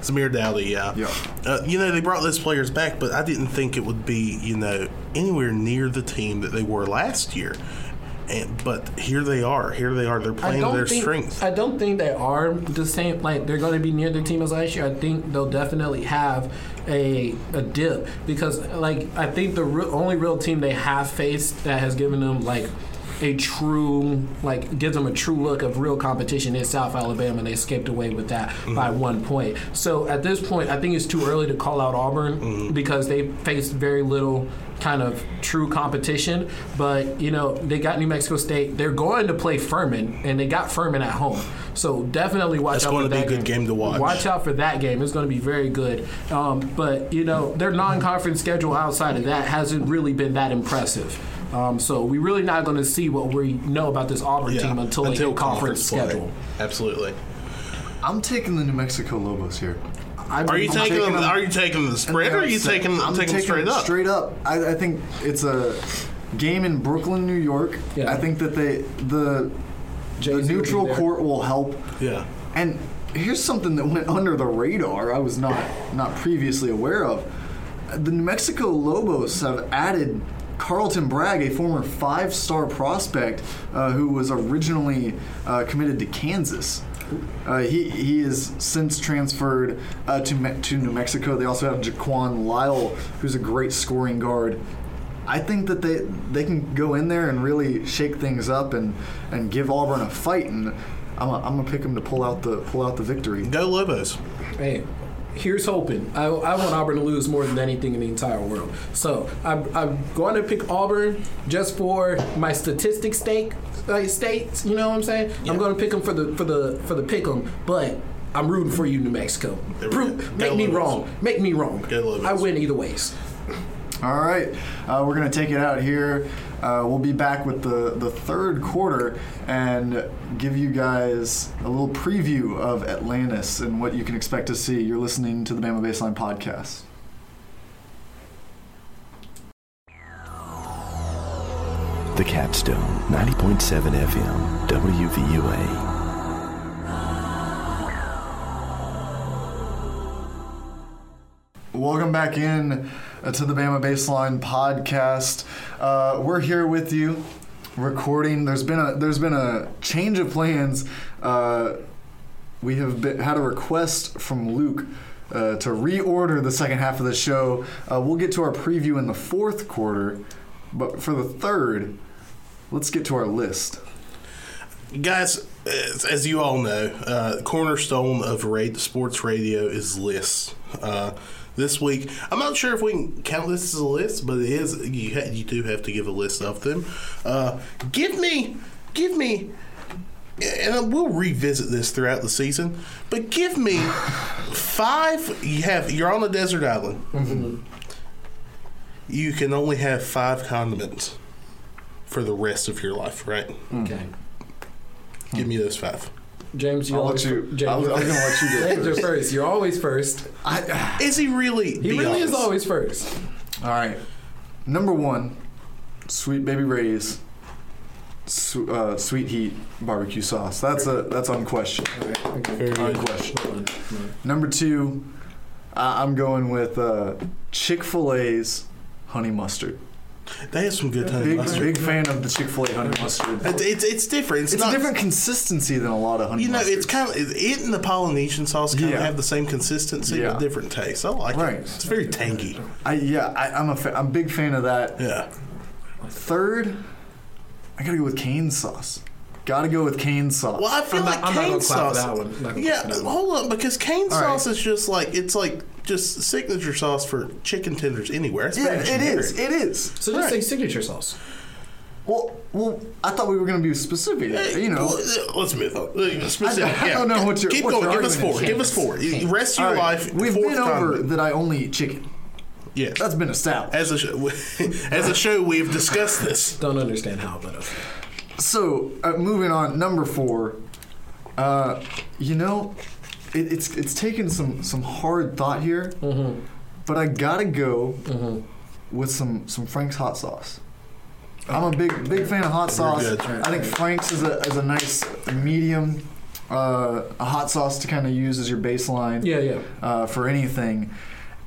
Samir Doughty, yeah. Yeah. Uh, you know, they brought those players back, but I didn't think it would be, you know, anywhere near the team that they were last year. And but here they are. Here they are. They're playing their think strength. I don't think they are the same. Like they're going to be near the team as last year. I think they'll definitely have a a dip because like I think the real, only real team they have faced that has given them like a true like gives them a true look of real competition is South Alabama and they escaped away with that mm-hmm. by one point. So at this point I think it's too early to call out Auburn mm-hmm. because they faced very little kind of true competition. But you know they got New Mexico State. They're going to play Furman and they got Furman at home. So definitely watch out for that game. That's out going for to be a good game to watch. Watch out for that game. It's going to be very good. Um, but you know their non-conference schedule outside of that hasn't really been that impressive. Um, so we're really not going to see what we know about this Auburn Yeah, team until, they get conference, play. schedule. Absolutely. I'm taking the New Mexico Lobos here. I Are you taking? taking them, them- Are you taking the spread, or are you taking? I'm taking, taking straight up? Straight up. I, I think it's a game in Brooklyn, New York. Yeah. I think that they the, the Jay-Z will neutral there. court will help. Yeah. And here's something that went under the radar. I was not not previously aware of. The New Mexico Lobos have added Carlton Bragg, a former five-star prospect uh, who was originally uh, committed to Kansas. Uh, he he is since transferred uh, to Me- to New Mexico. They also have Jaquan Lyle, who's a great scoring guard. I think that they they can go in there and really shake things up and, and give Auburn a fight. And I'm a, I'm gonna pick them to pull out the pull out the victory. Go Lobos. Hey, here's hoping. I, I want Auburn to lose more than anything in the entire world. So I'm, I'm going to pick Auburn just for my statistics stake uh, states. You know what I'm saying? I'm going to pick them for the for the for the pick 'em, but. I'm rooting for you, New Mexico. There we Prove, go. make me Lobos. wrong. Make me wrong. I win either ways. All right, uh, we're gonna take it out here. Uh, we'll be back with the the third quarter and give you guys a little preview of Atlantis and what you can expect to see. You're listening to the Bama Baseline podcast. The Capstone, 90.7 FM, WVUA. Welcome back in to the Bama Baseline podcast. Uh, we're here with you, recording. There's been a there's been a change of plans uh, we have been, had a request from Luke uh, to reorder the second half of the show. Uh, we'll get to our preview in the fourth quarter, but for the third, let's get to our list. Guys, as, you all know, uh, cornerstone of ra- sports radio is lists. This week, I'm not sure if we can count this as a list, but it is. You ha- you do have to give a list of them. Uh, give me, give me, and we'll revisit this throughout the season. But give me five. You have you're on a desert island. You can only have five condiments for the rest of your life, right? Okay. Give me those five. James, you I'll always let you. James, I was, I was gonna let you go James, you're first. You're always first. I, Is he really? He really is always first. all right, number one, Sweet Baby Ray's su- uh, Sweet Heat barbecue sauce. That's a that's unquestioned. Okay. Unquestioned. Number two, I- I'm going with uh, Chick Fil A's honey mustard. They have some good honey Big mustard. big fan of the Chick Fil A honey mustard. It's, it's it's different. It's, It's not a different consistency than a lot of honey You know, mustard. it's kind of it and the Polynesian sauce kind of have the same consistency Yeah. but different taste. I like Right. it. It's very tangy. I yeah, I, I'm a fa- I'm a big fan of that. Yeah. Third, I gotta go with cane sauce. Gotta go with cane sauce. Well, I feel I'm like not, I'm not cane gonna clap for sauce. that one. Not Yeah, that one. hold on, because cane All right. sauce is just like it's like just signature sauce for chicken tenders anywhere. It's yeah, very it generic. is. It is. So just Right. say signature sauce. Well, well, I thought we were gonna be specific. You know. Well, let's move on. Specific. I yeah. don't know what your- Keep what going. your Give us four. Give us four. You- Rest your All right, life. We've fourth been over condiment. that I only eat chicken. Yes. That's been established. as a show, as a show, we have discussed this. Don't understand how, but okay. So uh, moving on, number four. Uh, you know, it, it's it's taken some some hard thought here, Mm-hmm. but I gotta go with some some Frank's hot sauce. I'm a big big fan of hot sauce. good. I think Frank's is a is a nice medium, uh, a hot sauce to kind of use as your baseline Yeah, yeah. uh, for anything,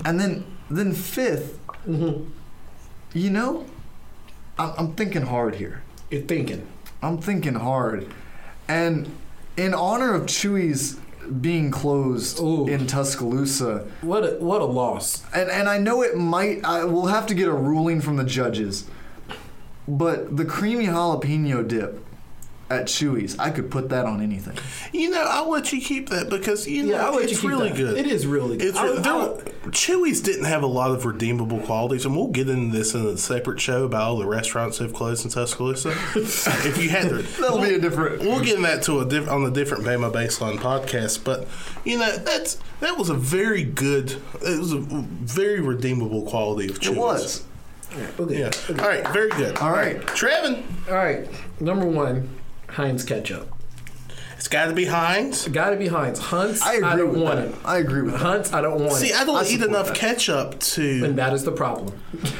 and then then 5th Mm-hmm. you know, I'm, I'm thinking hard here. You're thinking. I'm thinking hard. And in honor of Chuy's being closed Ooh. in Tuscaloosa, What a what a loss. and, and I know it might, I will have to get a ruling from the judges, but the creamy jalapeno dip at Chuy's, I could put that on anything. You know, I'll let you keep that because you know Yeah, I'll it's you really that. good. It is really good. It's I- re- there, I- Chuy's didn't have a lot of redeemable qualities, and we'll get into this in a separate show about all the restaurants that have closed in Tuscaloosa. if you had to, That'll be a different. we'll get in that to a diff, on a different Bama Baseline podcast. But you know, that's that was a very good, it was a very redeemable quality of Chuy's. It was. okay. Yeah. All right. Very good. All right. Trevin, All right. Number one, Heinz ketchup. it's got to be Heinz. Got to be Heinz. Hunt's. I agree don't with want that. it. I agree with that. Hunt's. I don't want it. See, it. I don't I eat support enough that. ketchup to. and that is the problem.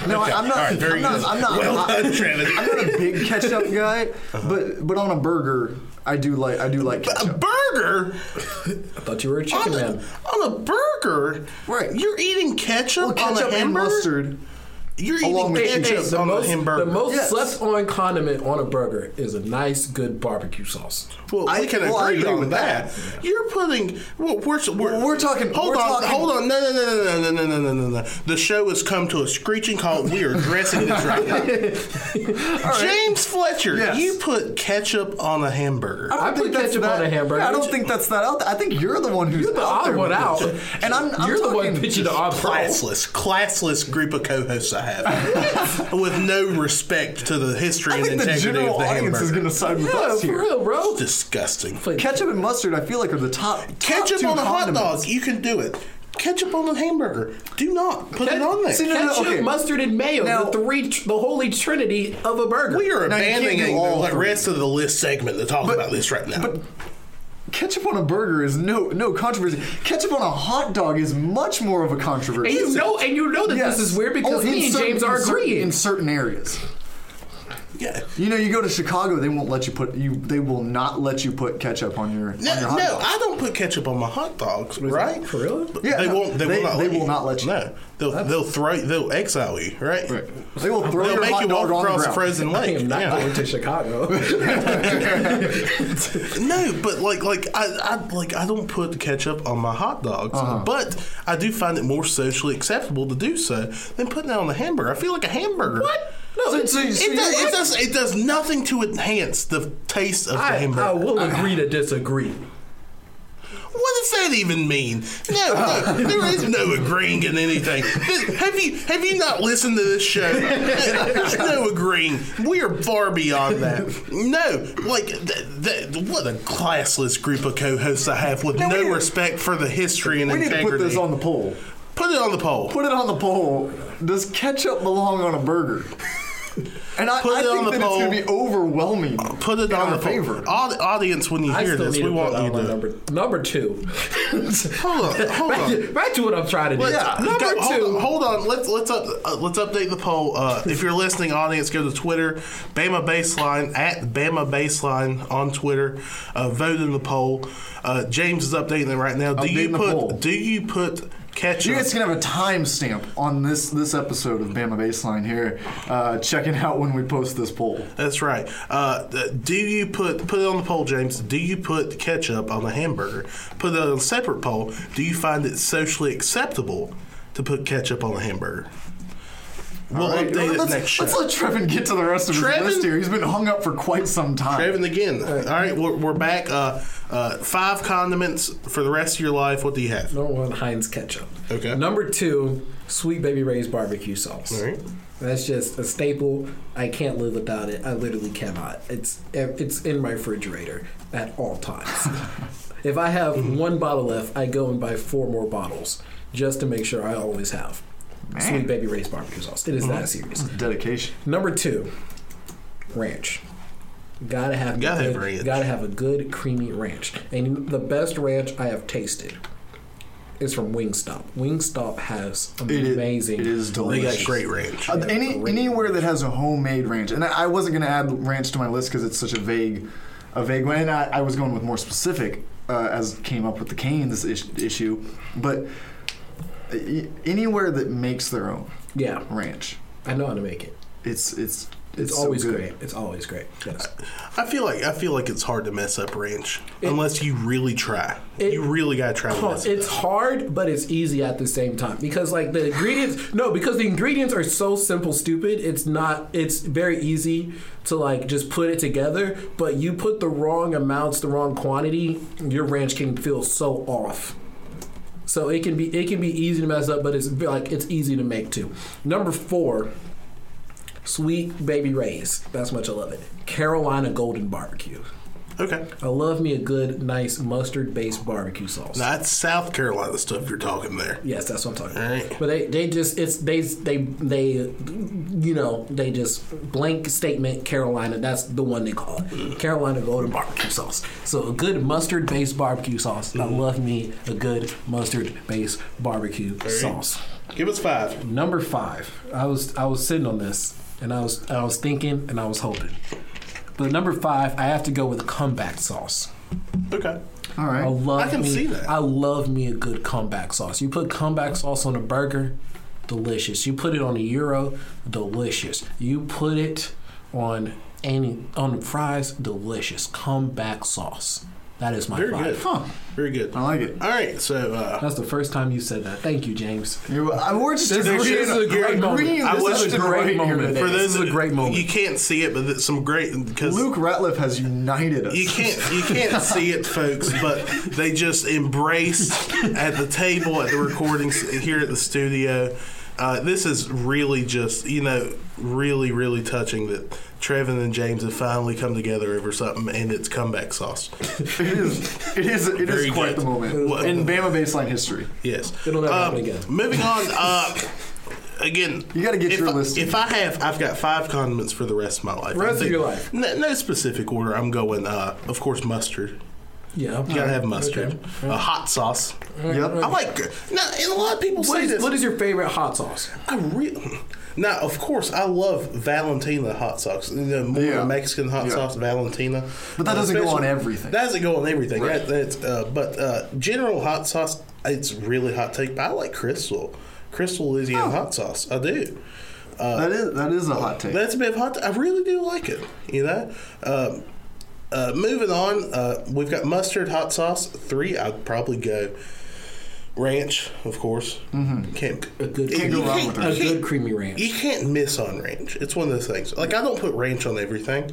No, I- I'm not. All right, very I'm not. good. I'm not. well I- done, Trevin. I'm not a big ketchup guy, uh-huh. but but on a burger, I do like I do like A ketchup. burger I thought you were a chicken on a, man. on a burger. Right. You're eating ketchup, Well, on ketchup a and hamburger. mustard. You're eating with ketchup cheese. the on most, a hamburger. the most Yes. slept on condiment on a burger is a nice, good barbecue sauce. well, I- we can well, I agree, agree on with that. You're putting. Well, we're, we're, Well, we're talking- Hold we're on. talking- hold on. No, no, no, no, no, no, no, no, no, no. The show has come to a screeching halt. We are addressing this right now. James Fletcher, Yes. you put ketchup on a hamburger. I don't put ketchup that- on a hamburger. Yeah, I don't think that's that out there. I think you're the one who's You're the out odd one out. And I'm, I'm You're the one pitching the odd classless, classless group of co-hosts I have, with no respect to the history I and think the integrity general of the audience is hamburger. going to side with Yeah, us for here. real, bro. Disgusting. Ketchup and mustard, I feel like, are the top. top Ketchup two on a hot condiments. dog, you can do it. Ketchup on a hamburger, do not put it on there. See, no, no, Ketchup, okay. mustard, and mayo. Now- the three, the holy trinity of a burger. we are Now, you can't abandoning do all the rest of the list segment to talk about this right now. But ketchup on a burger is no no controversy. Ketchup on a hot dog is much more of a controversy. and you know, and you know that Yes. this is weird because Oh, me and certain- James are in certain- agreeing. in certain areas. Yeah. You know, you go to Chicago, they won't let you put you. They will not let you put ketchup on your No, on your hot no, dog. I don't put ketchup on my hot dogs, right? For real? Yeah, they no, won't. They, they- will not. they let will you. not let you. No, they'll they'll throw. They'll exile you, right? Right. They will throw They'll your make hot you walk dog on across the ground. frozen I lake. am not yeah. going to Chicago. No, but like like I, I like I don't put ketchup on my hot dogs, Uh-huh. but I do find it more socially acceptable to do so than putting it on a hamburger. I feel like a hamburger. what? No, So- it's, it's, It, does, it does. It does nothing to enhance the taste of the I, hamburger. I will agree to disagree. What does that even mean? No, no, there is no agreeing in anything. Have you have you not listened to this show? There's no agreeing. We are far beyond that. No, like th- th- what a classless group of co-hosts I have with No, no respect for the history and We need to put this on the poll. Put it on the poll. Put it on the poll. Does ketchup belong on a burger? And I, Put I it on think the that poll. it's going to be overwhelming. Put it on the poll. favor. Aud- audience, when you I hear this, we want on you my to number number two. hold on. Hold back, on. to, back to what I'm trying to do. Let's- Number go- hold two. on, hold on. Let's let's up, uh, let's update the poll. Uh, if you're listening, audience, go to Twitter, Bama Baseline at Bama Baseline on Twitter. Uh, vote in the poll. Uh, James is updating it right now. Do you Updating the put. Do you put ketchup? You guys can have a timestamp on this this episode of Bama Baseline here, uh, checking out when we post this poll. That's right. Uh, do you put put it on the poll, James? Do you put ketchup on a hamburger? Put it on a separate poll. Do you find it socially acceptable to put ketchup on a hamburger? We'll right, update it let's, next show. let's let Trevin get to the rest of Trevin? his list here. He's been hung up for quite some time. Trevin again. All right, we're, we're back. Uh, uh, five condiments for the rest of your life. What do you have? Number one, Heinz ketchup. Okay. Number two, Sweet Baby Ray's barbecue sauce. All right. That's just a staple. I can't live without it. I literally cannot. It's it's in my refrigerator at all times. if I have Mm-hmm. one bottle left, I go and buy four more bottles just to make sure I always have Sweet Baby Ray's barbecue sauce. It is Mm-hmm. that serious. Dedication. Number two, ranch. Gotta have Gotta good, have ranch. Gotta have a good creamy ranch. And the best ranch I have tasted is from Wingstop. Wingstop has It is, amazing. it is They delicious. got great ranch. Uh, any anywhere that has a homemade ranch, and I, I wasn't going to add ranch to my list because it's such a vague, a vague one. And I, I was going with more specific uh, as came up with the Canes is, issue, but uh, anywhere that makes their own Yeah, ranch, I know how to make it. it's it's It's, always great. It's always great. Yes. I feel like I feel like it's hard to mess up ranch It- unless you really try. It- you really gotta try to mess it it's hard, but it's easy at the same time because like the ingredients. no, because the ingredients are so simple, stupid. It's not. It's very easy to like just put it together. But you put the wrong amounts, the wrong quantity, your ranch can feel so off. So it can be it can be easy to mess up, but it's like it's easy to make too. Number four, sweet baby rays. That's much I love it. Carolina golden barbecue. Okay. I love me a good, nice mustard-based barbecue sauce. Now that's South Carolina stuff you're talking there. Yes, that's what I'm talking about. Alright. But they, they just it's they they they you know they just blank statement Carolina. That's the one they call it. Mm-hmm. Carolina Golden Barbecue Sauce. So a good mustard based barbecue sauce. I mm-hmm. love me a good mustard based barbecue sauce. Give us five. Number five. I was I was sitting on this and I was I was thinking and I was hoping. But number five, I have to go with comeback sauce. Okay. All right. I love I can me, see that. I love me a good comeback sauce. You put comeback sauce on a burger, delicious. You put it on a gyro, delicious. You put it on any on the fries, delicious. Comeback sauce. That is my Very five. good. Huh. Very good. I like it. All right. So uh, That's the first time you said that. Thank you, James. You, I, we're just This is- agreeing. this is a great agreeing moment. I this was is a great moment. moment. for This those is a great moment. you can't see it, but it's some great because Luke Ratliff has united us. You can't you can't see it, folks, but they just embraced at the table at the recordings here at the studio. Uh, this is really just you know really really touching that Trevin and James have finally come together over something, and it's comeback sauce. It is. It is. It is Very quite good. the moment Well- in Bama baseline history. Yes, It'll never Um, happen again. Moving on. Uh, Again, You gotta get if your I, list. If I have, I've got five condiments for the rest of my life. Rest I of your life. No, no specific order. I'm going. Uh, of course, mustard. Yeah. You gotta have mustard. Okay. A hot sauce. Yep. I like. Now, and a lot of people What say is, this. what is your favorite hot sauce? I really Now, of course, I love Valentina hot sauce. You know, more Yeah. Mexican hot Yeah. sauce, Valentina. But that Uh, doesn't go on everything. That doesn't go on everything. Right. That, that's, uh, but uh, general hot sauce, it's really hot take. But I like Crystal, Crystal Louisiana hot sauce. I do. that is that is a hot take. That's a bit of hot. I really do like it. You know. Um, uh, moving on, uh, we've got mustard hot sauce. Three, I'd probably go ranch, of course. Mm-hmm. Can't A good, Can't go creamy, wrong with a ranch. good creamy ranch. you can't miss on ranch. It's one of those things. Like I don't put ranch on everything,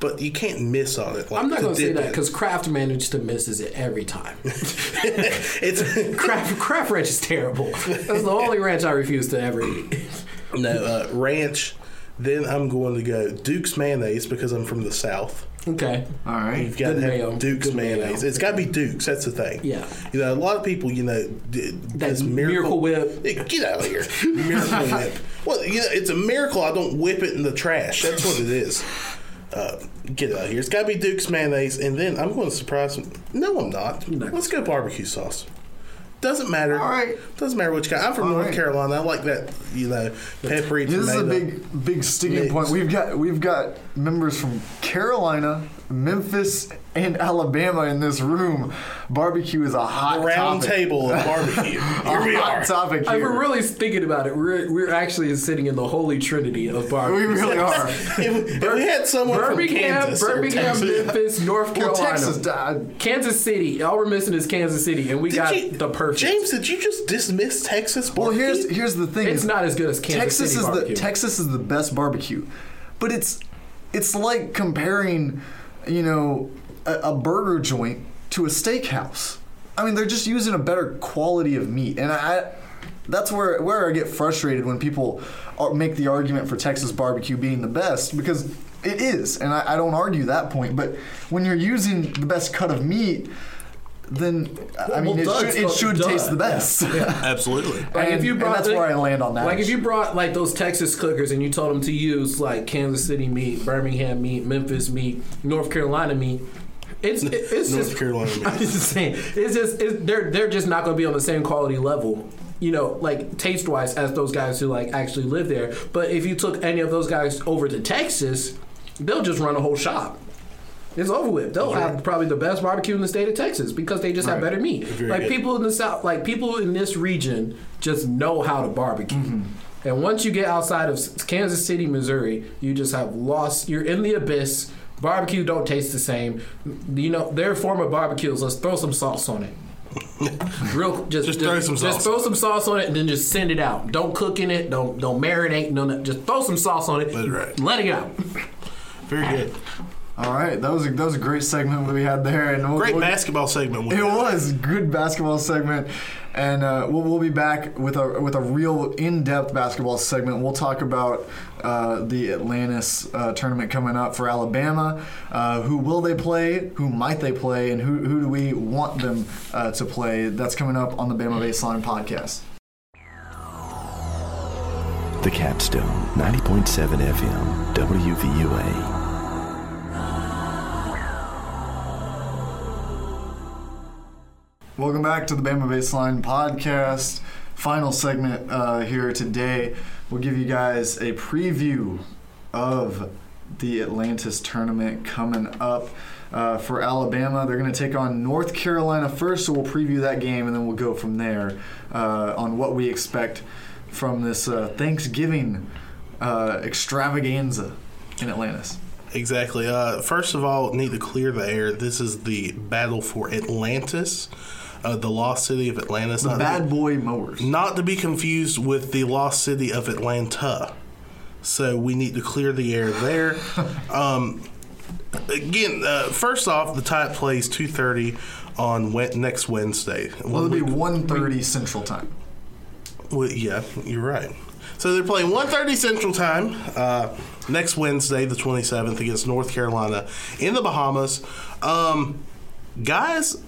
but you can't miss on it. Like, I'm not going to say that because Kraft managed to misses it every time. it's Kraft, Kraft ranch is terrible. That's the only ranch I refuse to ever eat. no uh, ranch. Then I'm going to go Duke's mayonnaise because I'm from the South. Okay. All right. You've got to Good have mayo. Duke's Good mayo. mayonnaise. It's got to be Duke's. That's the thing. Yeah. You know, a lot of people, you know, d- That's this Miracle Whip. Get out of here, Miracle Whip. Well, you know, it's a miracle I don't whip it in the trash. That's what it is. Uh, get out of here. It's got to be Duke's mayonnaise, and then I'm going to surprise him. No, I'm not. not. Let's go barbecue sauce. Doesn't matter. All right. Doesn't matter which kind. I'm from All North right. Carolina. I like that. You know, peppery This is a big, big sticking point. We've got we've got members from Carolina, Memphis, and Alabama in this room. Barbecue is a hot round topic. table of barbecue. Here we hot are. topic If here. we're really thinking about it, we're, we're actually sitting in the holy trinity of barbecue. we really are. if, if we had someone Birmingham, from Kansas, Birmingham, Texas- Memphis, North Well, Carolina, Texas died. Kansas City. All we're missing is Kansas City, and we Did got you- the perfect. James, did you just dismiss Texas? Barbecue? Well, here's here's the thing. it's not as good as Kansas Texas City is barbecue. the Texas is the best barbecue, but it's it's like comparing, you know, a, a burger joint to a steakhouse. I mean, they're just using a better quality of meat, and I. That's where where I get frustrated when people are, make the argument for Texas barbecue being the best because it is, and I, I don't argue that point. But when you're using the best cut of meat, then I mean Well, it should, it should duh. taste the best. Absolutely. Like And- and that's where I land on that Like if you brought like those Texas cookers and you told them to use like Kansas City meat, Birmingham meat, Memphis meat, North Carolina meat, it's it- it's North just Carolina meat. I'm just saying it's just it's, they're they're just not going to be on the same quality level. You know, like taste wise, as those guys who like actually live there. But if you took any of those guys over to Texas, they'll just run a whole shop. It's over with. They'll have probably the best barbecue in the state of Texas because they just have better meat. Very like good. people in the south, like people in this region, just know how to barbecue. Mm-hmm. And once you get outside of Kansas City, Missouri, you just have lost. You're in the abyss. Barbecue don't taste the same. You know their form of barbecues. let's throw some sauce on it. Real, just, Just throw some sauce. Just throw some sauce on it and then just send it out. Don't cook in it. Don't don't marinate. No, no just throw some sauce on it. That's right. Let it out. Very good. All right, that was a, that was a great segment that we had there, and we'll, Great we'll- basketball segment. It got. was good basketball segment, and uh, we'll, we'll be back with a with a real in depth basketball segment. We'll talk about uh, the Atlantis uh, tournament coming up for Alabama. Uh, who will they play? Who might they play? And who who do we want them uh, to play? That's coming up on the Bama Baseline podcast. The Capstone, 90.7 FM, WVUA. Welcome back to the Bama Baseline podcast. Final segment uh, here today. We'll give you guys a preview of the Atlantis tournament coming up uh, for Alabama. They're going to take on North Carolina first, so we'll preview that game and then we'll go from there uh, on what we expect from this uh, Thanksgiving uh, extravaganza in Atlantis. Exactly. Uh, first of all, need to clear the air. This is the battle for Atlantis, uh, the lost city of Atlantis. The not, Bad Boy Mowers. not to be confused with the lost city of Atlanta. So we need to clear the air there. um, again, uh, first off, the tie plays two thirty on next Wednesday. Well, it'll be 1.30 Central Time. Well, yeah, you're right. So they're playing 1.30 Central Time uh, next Wednesday, the 27th, against North Carolina in the Bahamas. Um, guys,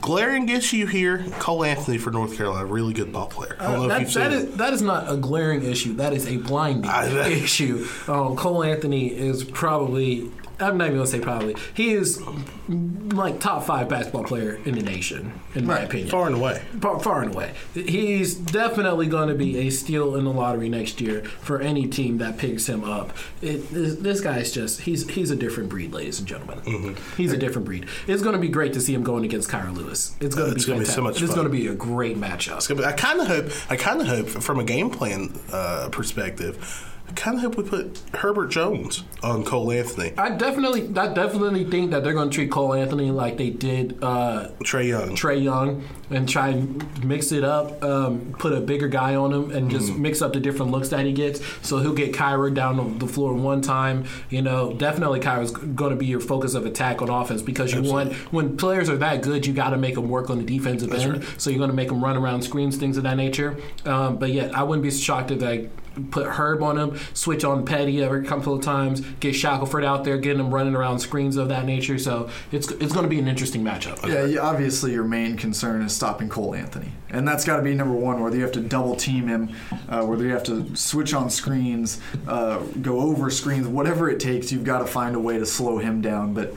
glaring issue here. Cole Anthony for North Carolina, really good ball player. I don't know if you've seen that is, that is not a glaring issue. That is a blinding I- issue. Um, Cole Anthony is probably I'm not even gonna say probably. He is like top five basketball player in the nation, in my opinion. Far and away. Far, far and away. He's definitely going to be a steal in the lottery next year for any team that picks him up. It, this, this guy's just he's he's a different breed, ladies and gentlemen. Mm-hmm. He's a different breed. It's going to be great to see him going against Kira Lewis. It's going to be It's gonna be so much It's fun. going to be a great matchup. I kind of hope. I kind of hope, from a game plan uh, perspective, I kind of hope we put Herbert Jones on Cole Anthony, I definitely, I definitely think that they're going to treat Cole Anthony like they did uh, Trae Young. Trae Young and try and mix it up, um, put a bigger guy on him, and just Mm-hmm. mix up the different looks that he gets. So he'll get Kira down the floor one time. You know, definitely Kira's going to be your focus of attack on offense because you want when players are that good, you got to make them work on the defensive end. So you're going to make them run around screens, things of that nature. Um, but yeah, I wouldn't be shocked if they put Herb on him, switch on Petty every couple of times, get Shackelford out there, getting him running around screens of that nature. So it's it's going to be an interesting matchup. Yeah, you, obviously your main concern is stopping Cole Anthony, and that's got to be number one. Whether you have to double team him, uh, whether you have to switch on screens, uh, go over screens, whatever it takes, you've got to find a way to slow him down. But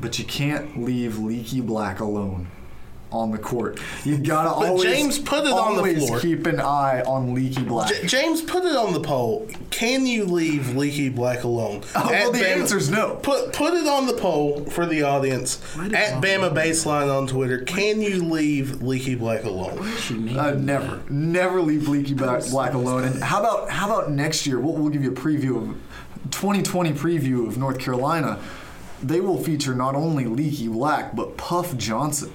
but you can't leave Leaky Black alone on the court. You gotta But always James, put it on the always floor. keep an eye on Leaky Black. J- James, put it on the poll. Can you leave Leaky Black alone? Oh, well, At the answer's no. Put put it on the poll for the audience. At Mom- Bama Baseline on Twitter. Can you leave Leaky Black alone? She Uh, him. never, never leave Leaky Black, Black alone. And how about how about next year? We'll, we'll give you a preview of 2020 preview of North Carolina. They will feature not only Leaky Black but Puff Johnson,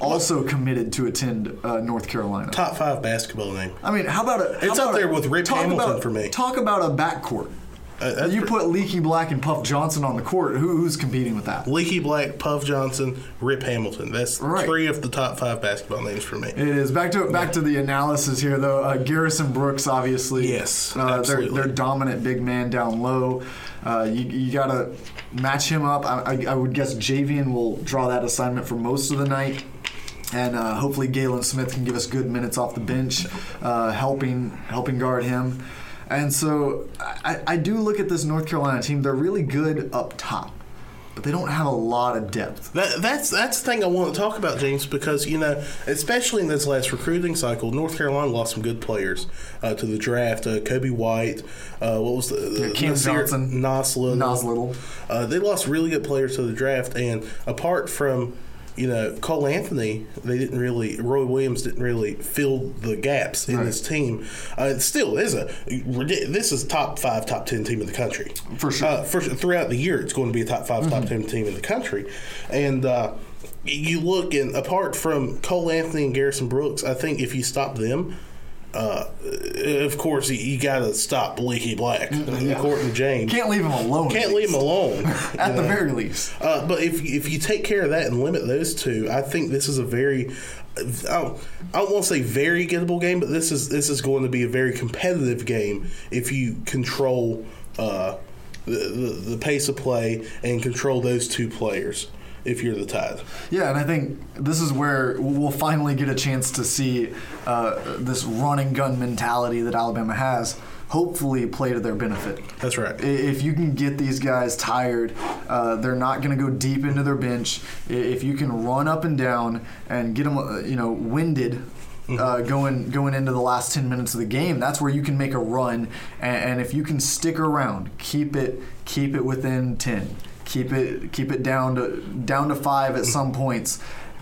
also committed to attend uh, North Carolina. Top five basketball name. I mean, how about a? how It's up there a- with Rip talk Hamilton about- for me. Talk about a backcourt. Uh, you put Leaky Black and Puff Johnson on the court. Who, who's competing with that? Leaky Black, Puff Johnson, Rip Hamilton. That's Right. three of the top five basketball names for me. It is back to back to the analysis here, though. Uh, Garrison Brooks, obviously, Yes, uh, they're, absolutely. they're dominant big man down low. Uh, you, you gotta match him up. I, I, I would guess Javian will draw that assignment for most of the night. And uh, hopefully Galin Smith can give us good minutes off the bench, uh, helping helping guard him. And so I, I do look at this North Carolina team. They're really good up top, but they don't have a lot of depth. That, that's that's the thing I want to talk about, James, because you know, especially in this last recruiting cycle, North Carolina lost some good players uh, to the draft. Uh, Coby White, uh, what was the, the Cam Nasir Johnson. Nas Little. Nas Little. Uh, they lost really good players to the draft, and apart from you know Cole Anthony, they didn't really. Roy Williams didn't really fill the gaps in Right. this team. Uh, it still is a this is top five, top ten team in the country For sure. Uh, for, throughout the year, it's going to be a top 5 top ten team in the country, and. Uh, you look and apart from Cole Anthony and Garrison Brooks, I think if you stop them, uh, of course you, you got to stop Leaky Black, and Courtney James. Can't leave him alone. Can't leave him alone. at you the know. very least. Uh, but if if you take care of that and limit those two, I think this is a very I don't, I don't want to say very gettable game, but this is this is going to be a very competitive game if you control uh, the, the the pace of play and control those two players. If you're the Tide, Yeah, and I think this is where we'll finally get a chance to see uh, this run and gun mentality that Alabama has. Hopefully, play to their benefit. that's right. If you can get these guys tired, uh, they're not going to go deep into their bench. If you can run up and down and get them, uh, you know, winded. Uh, going going into the last ten minutes of the game, that's where you can make a run, and, and if you can stick around, keep it keep it within ten, keep it keep it down to down to five at some points,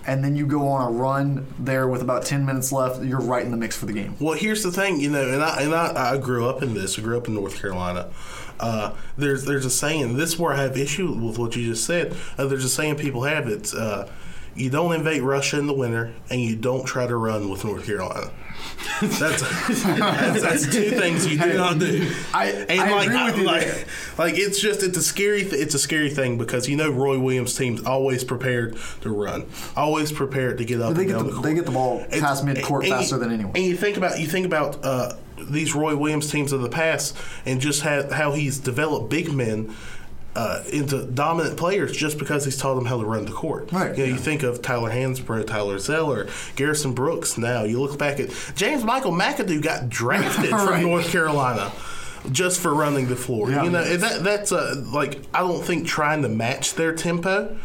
and then you go on a run there with about ten minutes left. You're right in the mix for the game. Well, here's the thing, you know, and I and I, I grew up in this. I grew up in North Carolina. Uh, there's there's a saying. This is where I have issue with what you just said. Uh, there's a saying people have. It's uh, you don't invade Russia in the winter, and you don't try to run with North Carolina. That's that's, that's two things you do not do. I- and I like, agree with you like, there. like it's just it's a scary th- it's a scary thing because you know Roy Williams team's always prepared to run, always prepared to get up. They and get the, the they get the ball It's- past midcourt and you- faster than anyone. And you think about you think about uh, these Roy Williams teams of the past, and just how, how he's developed big men. Uh, into dominant players just because he's taught them how to run the court. Right, You, know, yeah. you think of Tyler Hansbrough, Tyler Zeller, Garrison Brooks. Now you look back at James Michael McAdoo got drafted from North Carolina. just for running the floor. Yeah. You know, that that's uh, like I don't think trying to match their tempo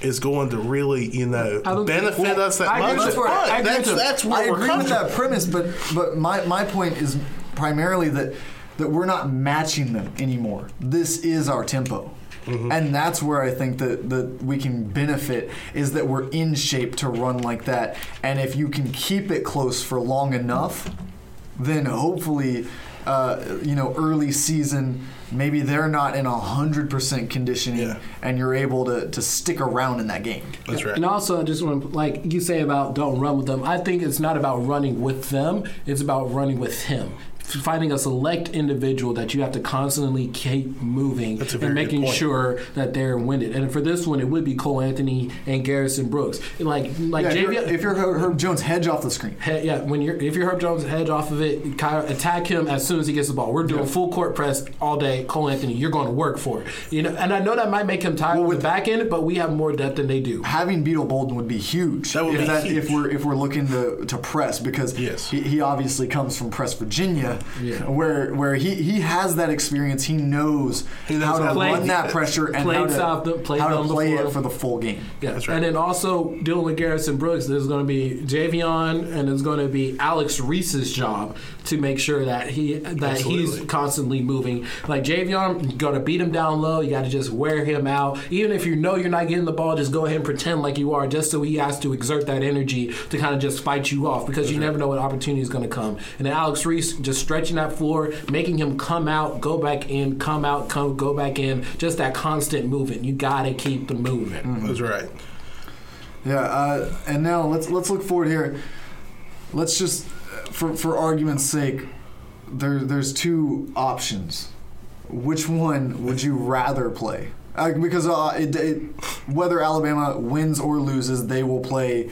is going to really you know I think- benefit well, us that I much. with- but I agree that's with- that's I where we're agree with that premise, but but my, my point is primarily that that we're not matching them anymore. This is our tempo. Mm-hmm. And that's where I think that, that we can benefit is that we're in shape to run like that. And if you can keep it close for long enough, then hopefully, uh, you know, early season, maybe they're not in a hundred percent conditioning, Yeah. and you're able to, to stick around in that game. That's right. And also, I just want to, like you say about don't run with them. I think it's not about running with them. It's about running with him. Finding a select individual that you have to constantly keep moving That's a very and making sure that they're winded. And for this one, it would be Cole Anthony and Garrison Brooks. Like, like Yeah, if you're, if you're Herb Herb Jones, hedge off the screen. He- yeah, when you're if you're Herb Jones, hedge off of it, kind of attack him as soon as he gets the ball. We're doing full court press all day. Cole Anthony, you're going to work for it. You know, and I know that might make him tired Well, with with- the back end, but we have more depth than they do. having Beetle Bolden would be huge. That would if be that, huge. if we're if we're looking to, to press because Yes. he, he obviously comes from Press Virginia, Yeah. where where he, he has that experience. He knows, He knows how to how to play run that pressure and how to, south the- play how to down the play floor. it for the full game. Yeah, That's right. and then also dealing with Garrison Brooks, there's going to be Javion, and it's going to be Alex Reese's job to make sure that he that he's constantly moving. Like Javion, you got to beat him down low. You got to just wear him out. Even if you know you're not getting the ball, just go ahead and pretend like you are, just so he has to exert that energy to kind of just fight you off because you never know what opportunity is going to come. And then Alex Reese just stretching that floor, making him come out, go back in, come out, come go back in. Just that constant movement. You got to keep the moving. That's right. Yeah, uh, and now let's let's look forward here. Let's just, for for argument's sake, there there's two options. Which one would you rather play? Uh, because uh, it, it, whether Alabama wins or loses, they will play.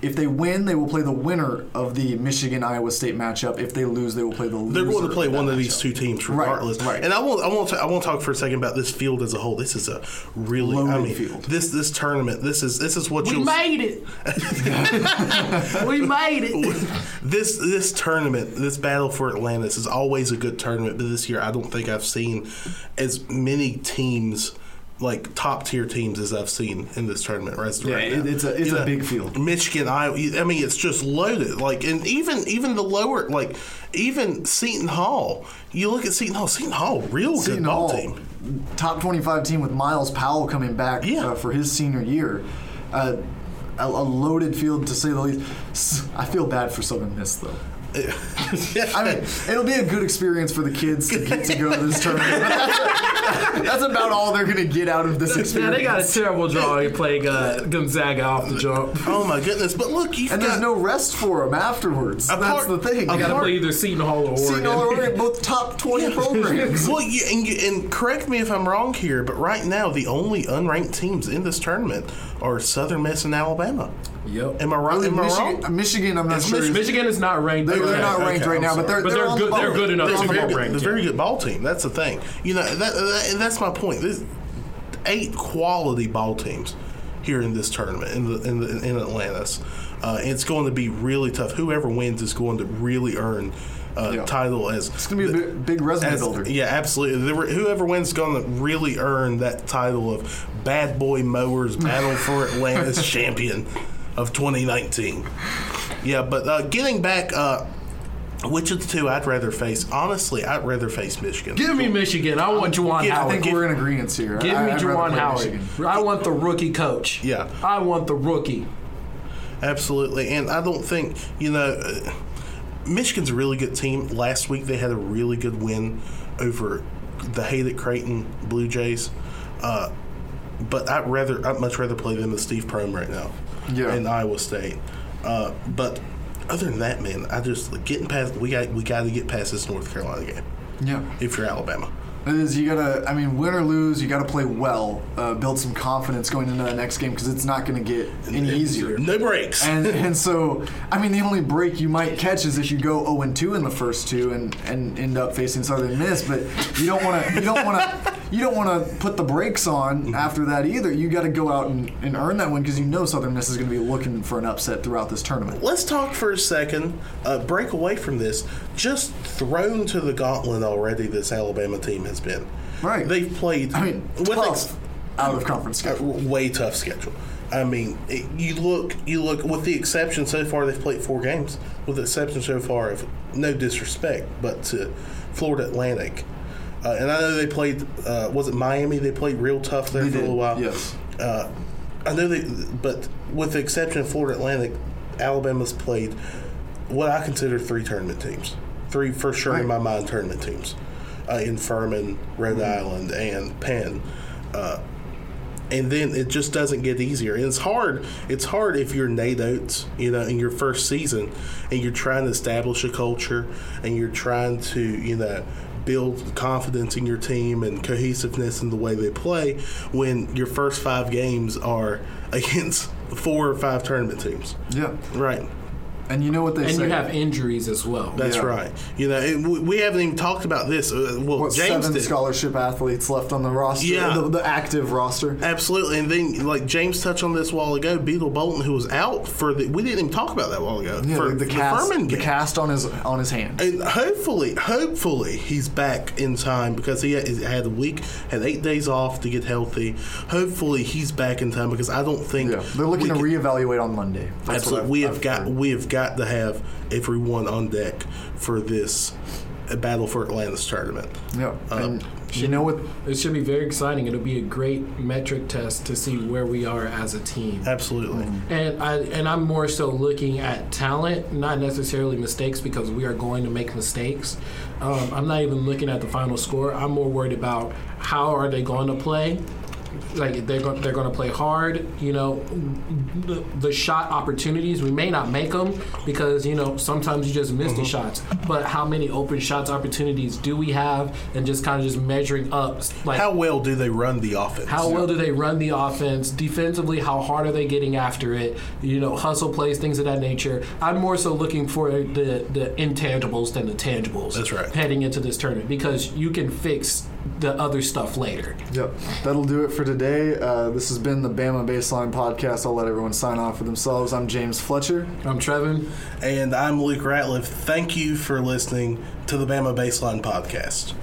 If they win, they will play the winner of the Michigan Iowa State matchup. If they lose, they will play the loser. They're going to play of that one of these matchup. two teams Right, regardless. right. And I want I want to, I want to talk for a second about this field as a whole. This is a really I mean field. this this tournament. This is this is what We you'll made it. we made it. this this tournament, this battle for Atlantis is always a good tournament. But this year, I don't think I've seen as many teams like top tier teams as I've seen in this tournament. Right, Yeah, right it- it's a- it's You a know, big field. Michigan, I, I mean, it's just loaded. Like, and even even the lower, like even Seton Hall. You look at Seton Hall. Seton Hall, real Seton good ball Hall, team. top 25 team with Myles Powell coming back Yeah. uh, for his senior year. Uh, a, a loaded field to say the least. I feel bad for Southern Miss though. I mean, it'll be a good experience for the kids to get to go to this tournament. But that's, that's about all they're gonna get out of this Yeah, experience. they got a terrible drawing playing uh, Gonzaga off the jump. Oh my goodness! But look, you've and got there's no rest for them afterwards. That's the thing. apart- They got to play either Seton Hall or Oregon. Seton Hall or Oregon, both top 20 programs. Well, you, and, you, and correct me if I'm wrong here, but right now the only unranked teams in this tournament are Southern Miss and Alabama. Yep. Am I right? Am I Michigan, wrong? Michigan, I'm not It's sure. Mich- Michigan is not ranked. They're, they're Okay, not ranked okay, right I'm now, but they're, But they're, they're good- the they're good enough They're to on the be bubble. ranked. It's a very good ball team. That's the thing. You know, that, that, and that's my point. There's eight quality ball teams here in this tournament in the in, the, in Atlantis. Uh, it's going to be really tough. Whoever wins is going to really earn uh, Yeah. title as It's gonna be a big, big resume as- builder. Yeah, absolutely. There were- Whoever wins is going to really earn that title of Bad Boy Mowers Battle for Atlantis Champion of 2019. Yeah, but uh, getting back, uh, which of the two I'd rather face? Honestly, I'd rather face Michigan. Give me Michigan. I want Juwan Give- I Howard. think we're in agreement here. Give I, me I'd Juwan Howard. Michigan. I want the rookie coach. Yeah. I want the rookie. Absolutely, and I don't think you know. Uh, Michigan's a really good team. Last week they had a really good win over the hated Creighton Blue Jays. Uh, but I'd rather, I'd much rather play them than Steve Prohm right now. Yeah. In Iowa State. Uh, but other than that, man, I just getting past. We got we got to get past this North Carolina game. Yeah. If you're Alabama, is. You gotta. I mean, win or lose, you gotta play well. Uh, build some confidence going into that next game because it's not going to get any easier. No breaks. And and so, I mean, the only break you might catch is if you go 0 and 2 in the first two and, and end up facing Southern Miss. But you don't want to. You don't want to. You don't want to put the brakes on after that either. You got to go out and, and earn that win because you know Southern Miss is going to be looking for an upset throughout this tournament. Let's talk for a second. Uh, break away from this. Just thrown to the gauntlet already. This Alabama team has been. Right. They've played. I mean, with tough ex- out of conference schedule. way tough schedule. I mean, it, you look, you look. With the exception so far, they've played four games. With the exception so far of no disrespect, but to Florida Atlantic, uh, and I know they played. Uh, was it Miami? They played real tough there They for a little while. yes. Uh, I know they, but with the exception of Florida Atlantic, Alabama's played what I consider three tournament teams. Three for sure in my mind tournament teams, uh, in Furman, Rhode. Island, and Penn. Uh, and then it just doesn't get easier. And it's hard. It's hard if you're Nate Oats, you know, in your first season, and you're trying to establish a culture, and you're trying to, you know, build confidence in your team and cohesiveness in the way they play. When your first five games are against four or five tournament teams, Yeah. right? And you know what they And say. you have injuries as well. That's Yeah. right. You know, and we- we haven't even talked about this. Uh, Well, what, James seven did. scholarship athletes left on the roster, Yeah. the, the active roster. Absolutely, and then like James touched on this a while ago, Beetle Bolden, who was out for the we didn't even talk about that a while ago Yeah, for the, the the cast, Furman the cast on his on his hand. And hopefully, hopefully he's back in time because he had, a week, had eight days off to get healthy. Hopefully he's back in time because I don't think Yeah, they're looking to can- reevaluate on Monday. That's what Absolutely, I've- we have I've got heard. we have got to have everyone on deck for this battle for Atlantis tournament. Yeah, Uh, and you know what? It should be very exciting. It'll be a great metric test to see where we are as a team. Absolutely. And I and I'm more so looking at talent, not necessarily mistakes, because we are going to make mistakes. Um, I'm not even looking at the final score. I'm more worried about how are they going to play. Like they're going, they're going to play hard. You know, the, the shot opportunities we may not make them because you know sometimes you just miss the mm-hmm. shots. But how many open shots opportunities do we have? And just kind of just measuring up. Like How well do they run the offense? how well do they run the offense defensively? How hard are they getting after it? You know, hustle plays, things of that nature. I'm more so looking for the the intangibles than the tangibles. That's right. Heading into this tournament because you can fix the other stuff later. Yep, that'll do it for today. Uh, this has been the Bama Baseline Podcast. I'll let everyone sign off for themselves. I'm James Fletcher. I'm Trevin. And I'm Luke Ratliff. Thank you for listening to the Bama Baseline Podcast.